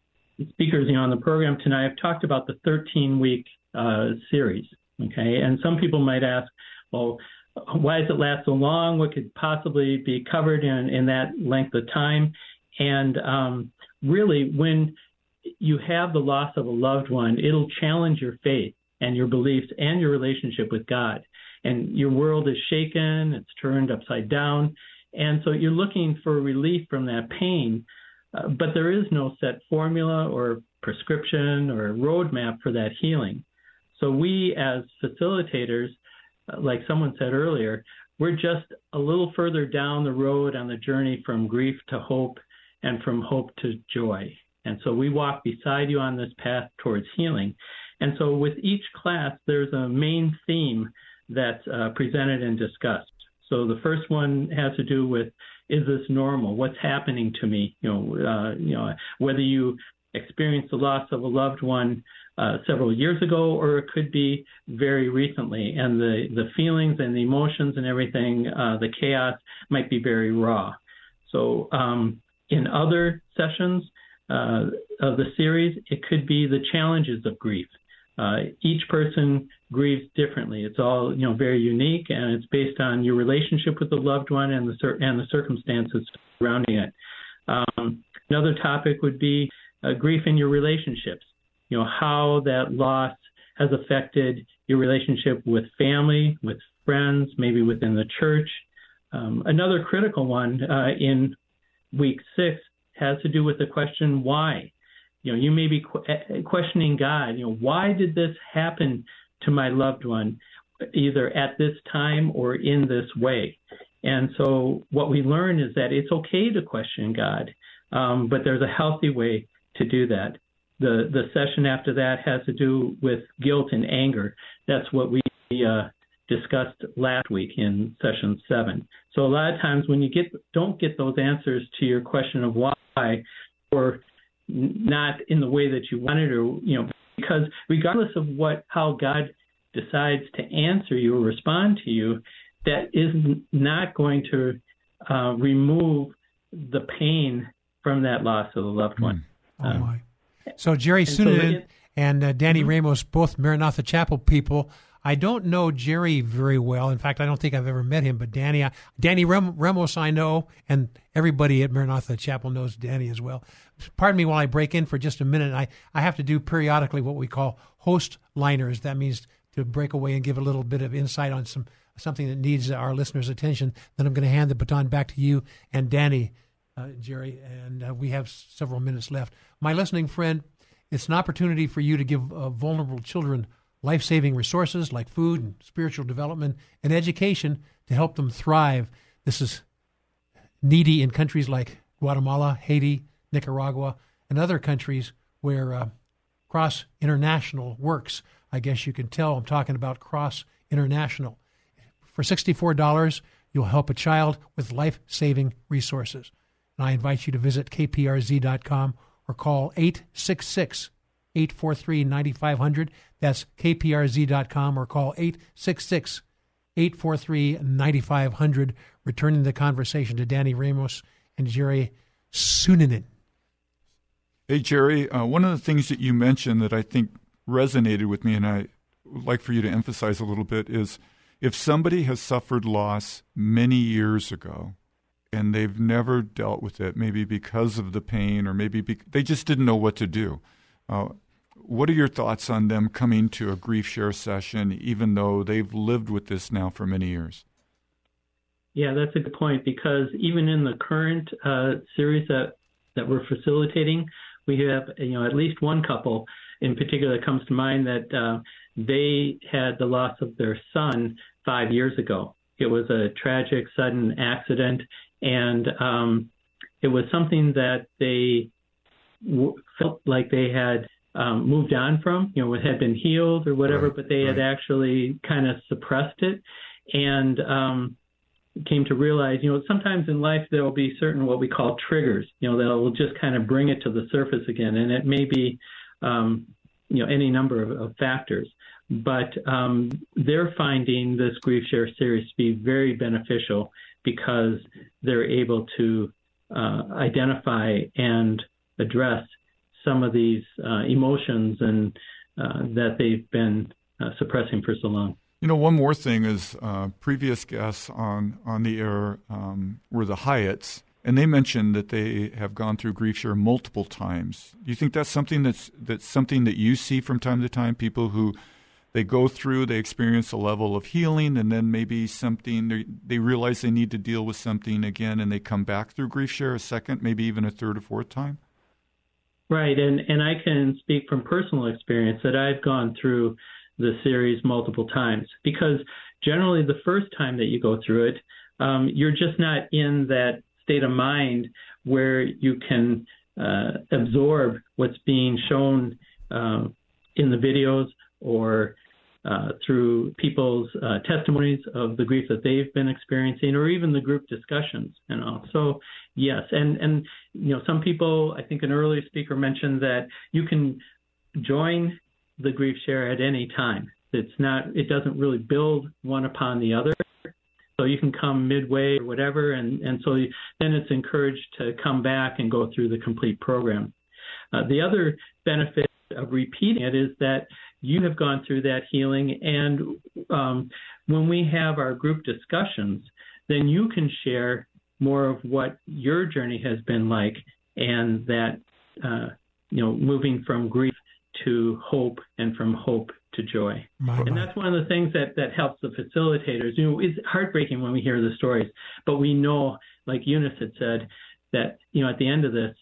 [SPEAKER 11] speakers you know on the program tonight have talked about the 13 week uh, series. Okay, and some people might ask, well, why does it last so long? What could possibly be covered in in that length of time? And um, really, when you have the loss of a loved one, it'll challenge your faith and your beliefs and your relationship with God. And your world is shaken, it's turned upside down. And so you're looking for relief from that pain, uh, but there is no set formula or prescription or roadmap for that healing. So we, as facilitators, like someone said earlier, we're just a little further down the road on the journey from grief to hope and from hope to joy. And so we walk beside you on this path towards healing. And so with each class, there's a main theme that's uh, presented and discussed. So the first one has to do with is this normal? What's happening to me? You know, uh, you know, whether you experience the loss of a loved one uh, several years ago, or it could be very recently, and the the feelings and the emotions and everything, uh, the chaos might be very raw. So um, in other sessions uh, of the series, it could be the challenges of grief. Uh, each person grieves differently. It's all you know very unique, and it's based on your relationship with the loved one and the and the circumstances surrounding it. Um, another topic would be uh, grief in your relationships. You know how that loss has affected your relationship with family, with friends, maybe within the church. Um, another critical one uh, in week six has to do with the question why. You know, you may be eh, questioning God. You know, why did this happen to my loved one, either at this time or in this way? And so, what we learn is that it's okay to question God, um, but there's a healthy way to do that. The the session after that has to do with guilt and anger. That's what we uh, discussed last week in session seven. So a lot of times when you get don't get those answers to your question of why, or not in the way that you wanted or you know because regardless of what how God decides to answer you or respond to you, that is not going to uh, remove the pain from that loss of the loved one.
[SPEAKER 2] Hmm. Oh! So Jerry Sunanen so and uh, Danny mm-hmm. Ramos, both Maranatha Chapel people. I don't know Jerry very well. In fact, I don't think I've ever met him. But Danny, uh, Danny Ramos, I know, and everybody at Maranatha Chapel knows Danny as well pardon me while I break in for just a minute. I, I have to do periodically what we call host liners. That means to break away and give a little bit of insight on some something that needs our listeners' attention. Then I'm going to hand the baton back to you and Danny, uh, Jerry, and uh, we have several minutes left. My listening friend, it's an opportunity for you to give uh, vulnerable children life saving resources like food and spiritual development and education to help them thrive. This is needy in countries like Guatemala, Haiti, Nicaragua, and other countries where uh, Cross International works. I guess you can tell I'm talking about Cross International. For $64, you'll help a child with life saving resources. And I invite you to visit kprz.com or call 866 843 9500. That's kprz.com or call 866 843 9500. Returning the conversation to Danny Ramos and Jerry Sunanen.
[SPEAKER 3] Hey, Jerry, uh, one of the things that you mentioned that I think resonated with me and I would like for you to emphasize a little bit is if somebody has suffered loss many years ago and they've never dealt with it, maybe because of the pain or maybe be- they just didn't know what to do. Uh, what are your thoughts on them coming to a grief share session, even though they've lived with this now for many years?
[SPEAKER 11] Yeah, that's a good point because even in the current uh, series that that we're facilitating, we have you know at least one couple in particular that comes to mind that uh, they had the loss of their son five years ago. It was a tragic, sudden accident, and um, it was something that they w- felt like they had um, moved on from. You know, it had been healed or whatever, right, but they right. had actually kind of suppressed it, and um, came to realize, you know, sometimes in life there will be certain what we call triggers, you know, that will just kind of bring it to the surface again, and it may be, um, you know, any number of, of factors. But um, they're finding this grief share series to be very beneficial because they're able to uh, identify and address some of these uh, emotions and uh, that they've been uh, suppressing for so long.
[SPEAKER 3] You know, one more thing is uh, previous guests on on the air um, were the Hyatts, and they mentioned that they have gone through grief share multiple times. Do you think that's something that's that's something that you see from time to time? People who they go through, they experience a level of healing, and then maybe something they, realize they need to deal with something again, and they come back through grief share a second, maybe even a third or fourth time.
[SPEAKER 11] Right, and and I can speak from personal experience that I've gone through the series multiple times because generally the first time that you go through it, um, you're just not in that state of mind where you can uh, absorb what's being shown uh, in the videos or uh, through people's uh, testimonies of the grief that they've been experiencing, or even the group discussions. You know, so yes, and and you know, some people. I think an earlier speaker mentioned that you can join the grief share at any time. It's not. It doesn't really build one upon the other. So you can come midway or whatever, and and so then it's encouraged to come back and go through the complete program. Uh, the other benefit of repeating it is that you have gone through that healing. And um, when we have our group discussions, then you can share more of what your journey has been like and that, uh, you know, moving from grief to hope and from hope to joy.
[SPEAKER 2] My,
[SPEAKER 11] and that's one of the things that, that helps the facilitators. You know, it's heartbreaking when we hear the stories, but we know, like Eunice had said, that, you know, at the end of this,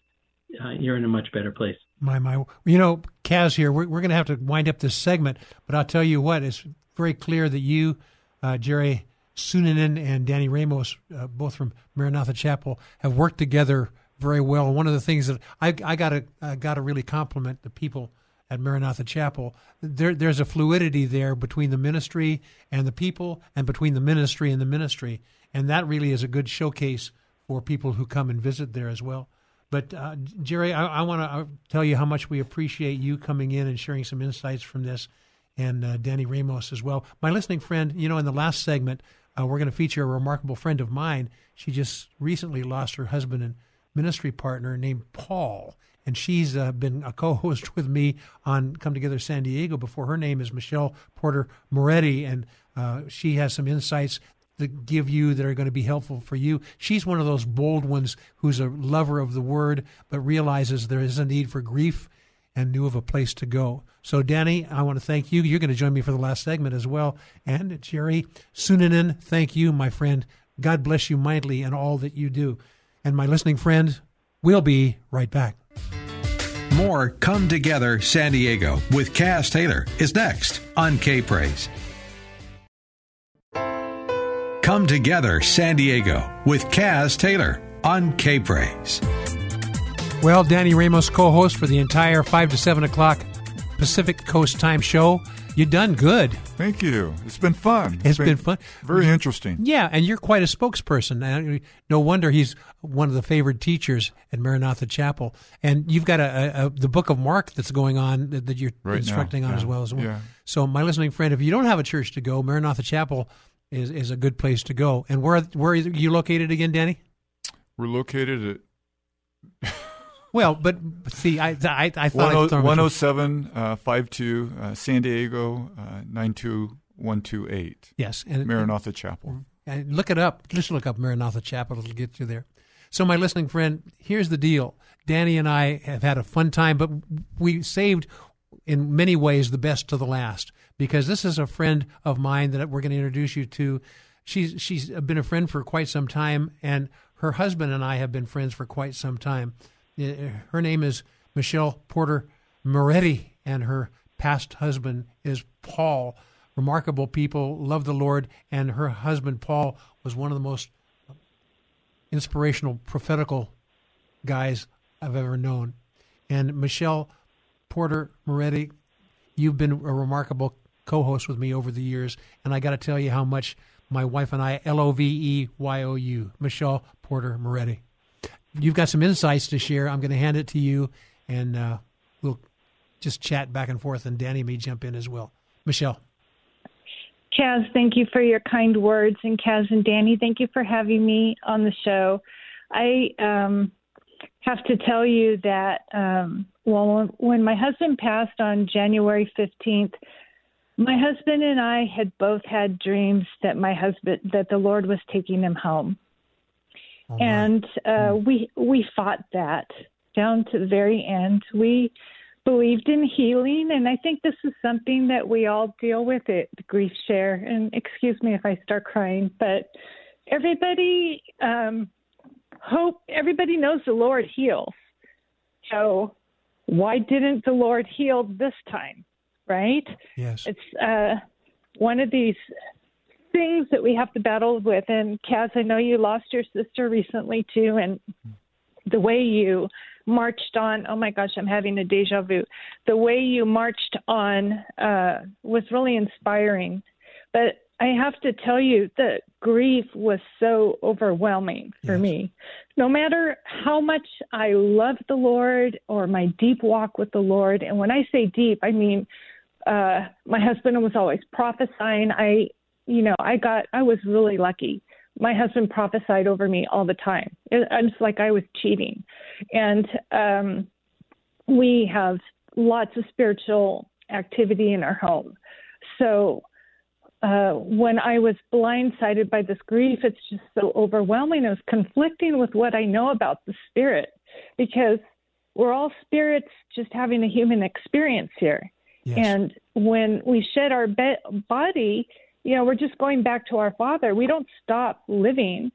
[SPEAKER 11] uh, you're in a much better place.
[SPEAKER 2] My, my. You know, Caz here, we're, we're going to have to wind up this segment, but I'll tell you what, it's very clear that you, uh, Jerry Suninen and Danny Ramos, uh, both from Maranatha Chapel, have worked together very well. One of the things that I, I got to I got to really compliment the people at Maranatha Chapel. There, there's a fluidity there between the ministry and the people, and between the ministry and the ministry, and that really is a good showcase for people who come and visit there as well. But uh, Jerry, I, I want to tell you how much we appreciate you coming in and sharing some insights from this, and uh, Danny Ramos as well. My listening friend, you know, in the last segment, uh, we're going to feature a remarkable friend of mine. She just recently lost her husband and ministry partner named Paul, and she's uh, been a co-host with me on Come Together San Diego before. Her name is Michelle Porter Moretti, and uh, she has some insights that give you that are going to be helpful for you. She's one of those bold ones who's a lover of the word, but realizes there is a need for grief and knew of a place to go. So, Danny, I want to thank you. You're going to join me for the last segment as well. And Jerry Suninen, thank you, my friend. God bless you mightily in all that you do. And my listening friend, we'll be right back.
[SPEAKER 1] More Come Together San Diego with Caz Taylor is next on K Praise. Come Together San Diego with Caz Taylor on K Praise.
[SPEAKER 2] Well, Danny Ramos, co host for the entire 5 to 7 o'clock Pacific Coast Time show. You done good.
[SPEAKER 3] Thank you. It's been fun.
[SPEAKER 2] it's been, been fun.
[SPEAKER 3] Very interesting.
[SPEAKER 2] Yeah, and you're quite a spokesperson. No wonder he's one of the favorite teachers at Maranatha Chapel. And you've got a, a, a the Book of Mark that's going on that, that you're
[SPEAKER 3] right
[SPEAKER 2] instructing
[SPEAKER 3] now.
[SPEAKER 2] on
[SPEAKER 3] yeah.
[SPEAKER 2] as well as well.
[SPEAKER 3] Yeah.
[SPEAKER 2] So, my listening friend, if you don't have a church to go, Maranatha Chapel is is a good place to go. And where where are you located again, Danny?
[SPEAKER 3] We're located at.
[SPEAKER 2] well, but see, I I, I thought
[SPEAKER 3] 107 uh, 52 uh, San Diego uh, 92128.
[SPEAKER 2] Yes, and
[SPEAKER 3] Maranatha Chapel.
[SPEAKER 2] And look it up. Just look up Maranatha Chapel. It'll get you there. So, my listening friend, here's the deal. Danny and I have had a fun time, but we saved, in many ways, the best to the last because this is a friend of mine that we're going to introduce you to. She's she's been a friend for quite some time, and her husband and I have been friends for quite some time. Eh, eh, her name is Michelle Porter Moretti, and her past husband is Paul. Remarkable people, love the Lord, and her husband Paul was one of the most inspirational, prophetical guys I've ever known. And Michelle Porter Moretti, you've been a remarkable co-host with me over the years, and I got to tell you how much my wife and I, L O V E Y O U, Michelle Porter Moretti. You've got some insights to share. I'm going to hand it to you, and uh, we'll just chat back and forth, and Danny may jump in as well. Michelle.
[SPEAKER 12] Caz, thank you for your kind words, and Caz and Danny, thank you for having me on the show. I um, have to tell you that um, well, when my husband passed on January 15th, my husband and I had both had dreams that my husband that the Lord was taking him home. Oh and uh, we we fought that down to the very end. We believed in healing, and I think this is something that we all deal with at Grief Share. And excuse me if I start crying, but everybody um, hope everybody knows the Lord heals. So why didn't the Lord heal this time? Right?
[SPEAKER 2] Yes.
[SPEAKER 12] It's uh, one of these things that we have to battle with. And Caz, I know you lost your sister recently too, and the way you marched on oh my gosh i'm having a deja vu the way you marched on uh was really inspiring but i have to tell you that grief was so overwhelming for yes. me no matter how much i love the lord or my deep walk with the lord and when i say deep i mean uh my husband was always prophesying i you know i got i was really lucky my husband prophesied over me all the time. It, it's like I was cheating. And um, we have lots of spiritual activity in our home. So uh, when I was blindsided by this grief, it's just so overwhelming. It was conflicting with what I know about the spirit because we're all spirits just having a human experience here. Yes. And when we shed our be- body, you know, we're just going back to our Father. We don't stop living.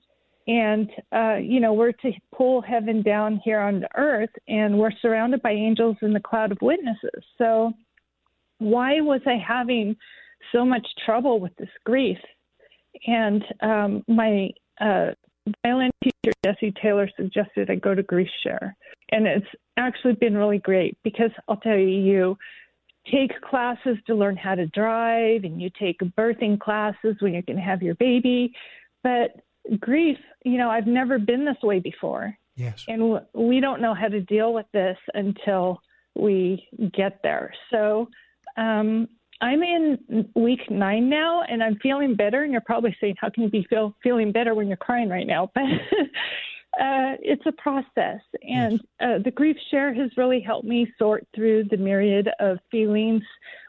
[SPEAKER 12] And, uh, you know, we're to pull heaven down here on earth, and we're surrounded by angels in the cloud of witnesses. So, why was I having so much trouble with this grief? And um, my uh, violin teacher, Jesse Taylor, suggested I go to Grief Share. And it's actually been really great because I'll tell you, you take classes to learn how to drive and you take birthing classes when you're going to have your baby. But grief, you know, I've never been this way before.
[SPEAKER 2] Yes.
[SPEAKER 12] And we don't know how to deal with this until we get there. So um, I'm in week nine now, and I'm feeling better. And you're probably saying, "How can you be feel, feeling better when you're crying right now?" But uh, it's a process, and uh, the grief share has really helped me sort through the myriad of feelings,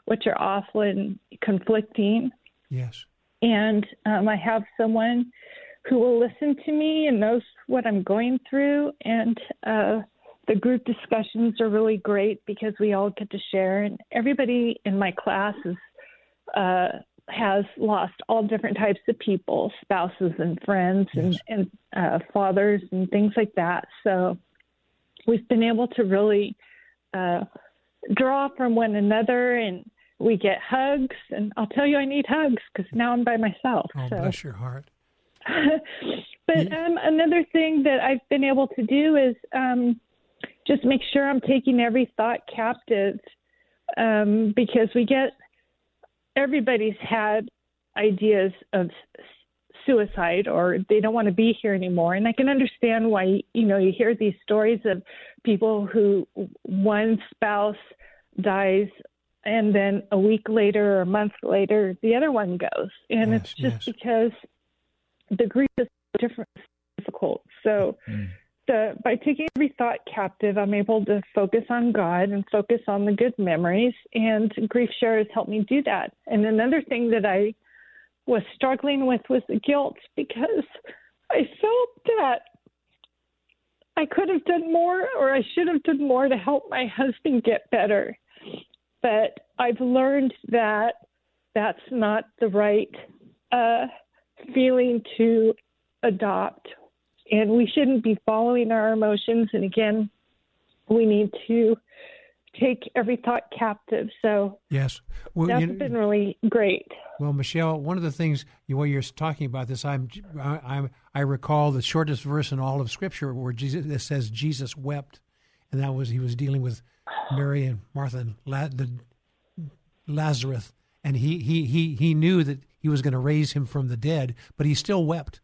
[SPEAKER 12] which are often conflicting.
[SPEAKER 2] Yes.
[SPEAKER 12] And um, I have someone who will listen to me and knows what I'm going through, and uh, the group discussions are really great because we all get to share, and everybody in my class is uh, has lost all different types of people, spouses and friends yes. and, and uh, fathers and things like that. So we've been able to really uh, draw from one another and we get hugs. And I'll tell you, I need hugs because now I'm by myself.
[SPEAKER 2] Oh,
[SPEAKER 12] so.
[SPEAKER 2] bless your heart.
[SPEAKER 12] but um, another thing that I've been able to do is um, just make sure I'm taking every thought captive um, because we get everybody's had ideas of suicide or they don't want to be here anymore. And i can understand why you know you hear these stories of people who one spouse dies and then a week later or a month later the other one goes. And yes, it's just yes. because the grief is different difficult. So mm by taking every thought captive, I'm able to focus on God and focus on the good memories. And Grief Share has helped me do that. And another thing that I was struggling with was the guilt because I felt that I could have done more or I should have done more to help my husband get better. But I've learned that that's not the right uh, feeling to adopt and we shouldn't be following our emotions. And again, we need to take every thought captive. So
[SPEAKER 2] yes,
[SPEAKER 12] well, that's you know, been really great.
[SPEAKER 2] Well, Michelle, one of the things you, while you're talking about this, I'm, I'm I recall the shortest verse in all of Scripture where Jesus that says Jesus wept, and that was he was dealing with Mary and Martha and La, the, Lazarus, and he he he he knew that he was going to raise him from the dead, but he still wept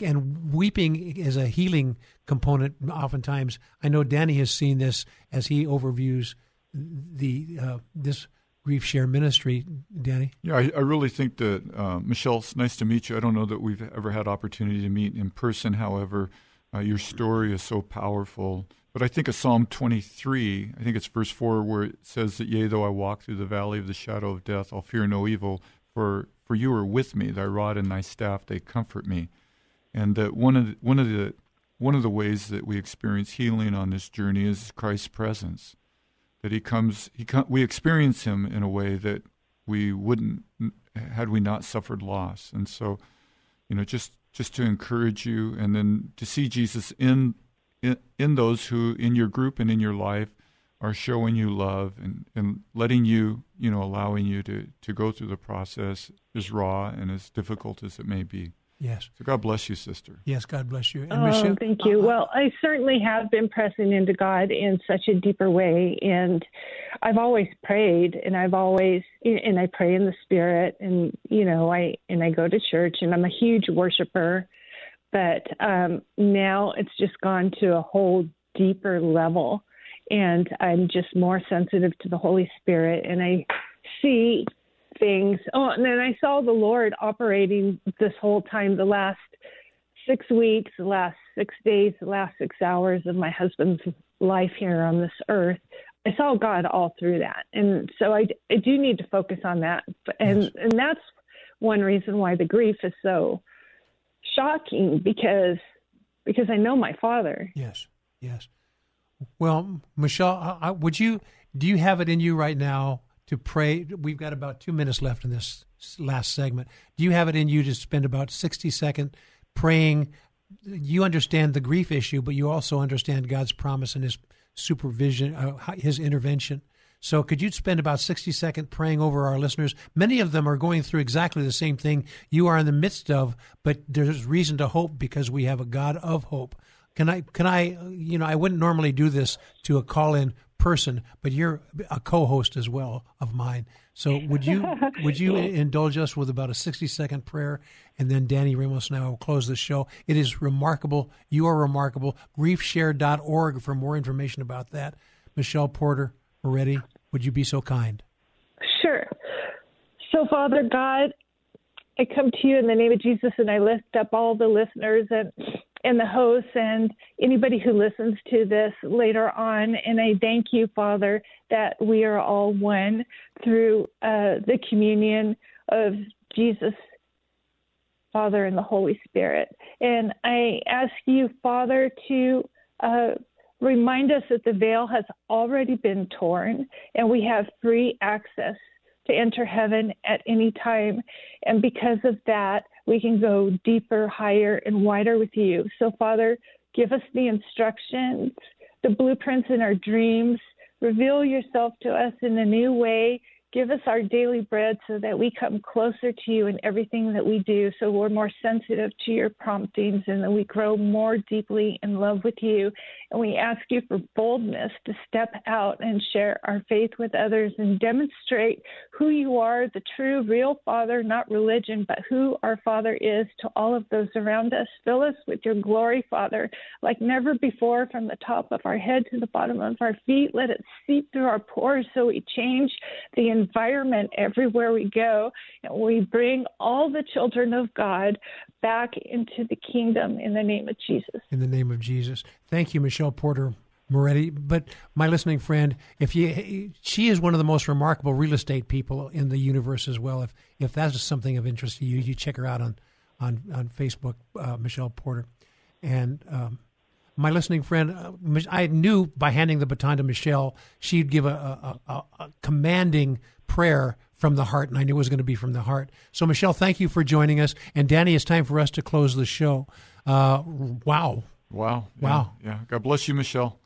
[SPEAKER 2] and weeping is a healing component oftentimes. I know danny has seen this as he overviews the uh, this grief share ministry. Danny?
[SPEAKER 3] Yeah i, I really think that uh, michelle it's nice to meet you. I don't know that we've ever had opportunity to meet in person. However uh, your story is so powerful. But i think of psalm 23 i think it's verse 4 where it says that yea though i walk through the valley of the shadow of death i'll fear no evil for for you are with me. Thy rod and thy staff they comfort me and that one of the, one of the one of the ways that we experience healing on this journey is Christ's presence. that he comes he we experience him in a way that we wouldn't had we not suffered loss and so you know just just to encourage you and then to see Jesus in in, in those who in your group and in your life are showing you love and, and letting you, you know, allowing you to, to go through the process as raw and as difficult as it may be.
[SPEAKER 2] Yes.
[SPEAKER 3] So God bless you, sister.
[SPEAKER 2] Yes, God bless you. And
[SPEAKER 12] oh,
[SPEAKER 2] Michelle,
[SPEAKER 12] thank you. Uh, well, I certainly have been pressing into God in such a deeper way, and I've always prayed, and I've always, and I pray in the Spirit, and you know, I and I go to church, and I'm a huge worshiper, but um, now it's just gone to a whole deeper level and I'm just more sensitive to the Holy Spirit, and I see things. Oh, and then I saw the Lord operating this whole time, the last six weeks, the last six days, the last six hours of my husband's life here on this earth. I saw God all through that, and so I, I do need to focus on that, and yes. and that's one reason why the grief is so shocking because because I know my father.
[SPEAKER 2] Yes, yes. Well, Michelle, I, would you do you have it in you right now to pray? We've got about two minutes left in this last segment. Do you have it in you to spend about sixty seconds praying? You understand the grief issue, but you also understand God's promise and His supervision, uh, His intervention. So, could you spend about 60 seconds praying over our listeners? Many of them are going through exactly the same thing you are in the midst of, but there's reason to hope because we have a God of hope. Can I? Can I? You know, I wouldn't normally do this to a call-in person, but you're a co-host as well of mine. So would you would you indulge us with about a 60 second prayer, and then Danny Ramos and I will close the show. It is remarkable. You are remarkable. Griefshare.org for more information about that. Michelle Porter, ready? Would you be so kind?
[SPEAKER 12] Sure. So, Father God, I come to you in the name of Jesus, and I lift up all the listeners and and the hosts and anybody who listens to this later on. And I thank you, Father, that we are all one through uh, the communion of Jesus, Father, and the Holy Spirit. And I ask you, Father, to uh, remind us that the veil has already been torn and we have free access to enter heaven at any time. And because of that, we can go deeper, higher, and wider with you. So, Father, give us the instructions, the blueprints in our dreams. Reveal yourself to us in a new way Give us our daily bread so that we come closer to you in everything that we do, so we're more sensitive to your promptings and that we grow more deeply in love with you. And we ask you for boldness to step out and share our faith with others and demonstrate who you are, the true, real Father, not religion, but who our Father is to all of those around us. Fill us with your glory, Father, like never before, from the top of our head to the bottom of our feet. Let it seep through our pores so we change the environment everywhere we go. And we bring all the children of God back into the kingdom in the name of Jesus.
[SPEAKER 2] In the name of Jesus. Thank you, Michelle Porter. Moretti, but my listening friend, if you, she is one of the most remarkable real estate people in the universe as well. If if that's something of interest to you, you check her out on on on Facebook, uh, Michelle Porter, and um, my listening friend, uh, I knew by handing the baton to Michelle, she'd give a, a, a, a commanding prayer from the heart, and I knew it was going to be from the heart. So, Michelle, thank you for joining us. And Danny, it's time for us to close the show. Uh, wow.
[SPEAKER 3] Wow.
[SPEAKER 2] Wow.
[SPEAKER 3] Yeah. yeah. God bless you, Michelle.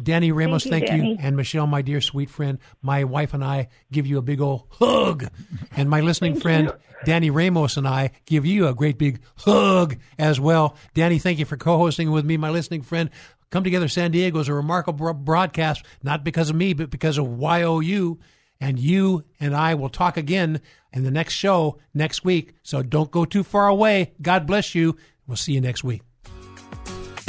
[SPEAKER 2] Danny Ramos,
[SPEAKER 12] thank,
[SPEAKER 2] you,
[SPEAKER 12] thank you.
[SPEAKER 2] And Michelle, my dear sweet friend, my wife and I give you a big old hug. And my listening friend,
[SPEAKER 12] you.
[SPEAKER 2] Danny Ramos, and I give you a great big hug as well. Danny, thank you for co hosting with me, my listening friend. Come Together San Diego is a remarkable broadcast, not because of me, but because of YOU. And you and I will talk again in the next show next week. So don't go too far away. God bless you. We'll see you next week.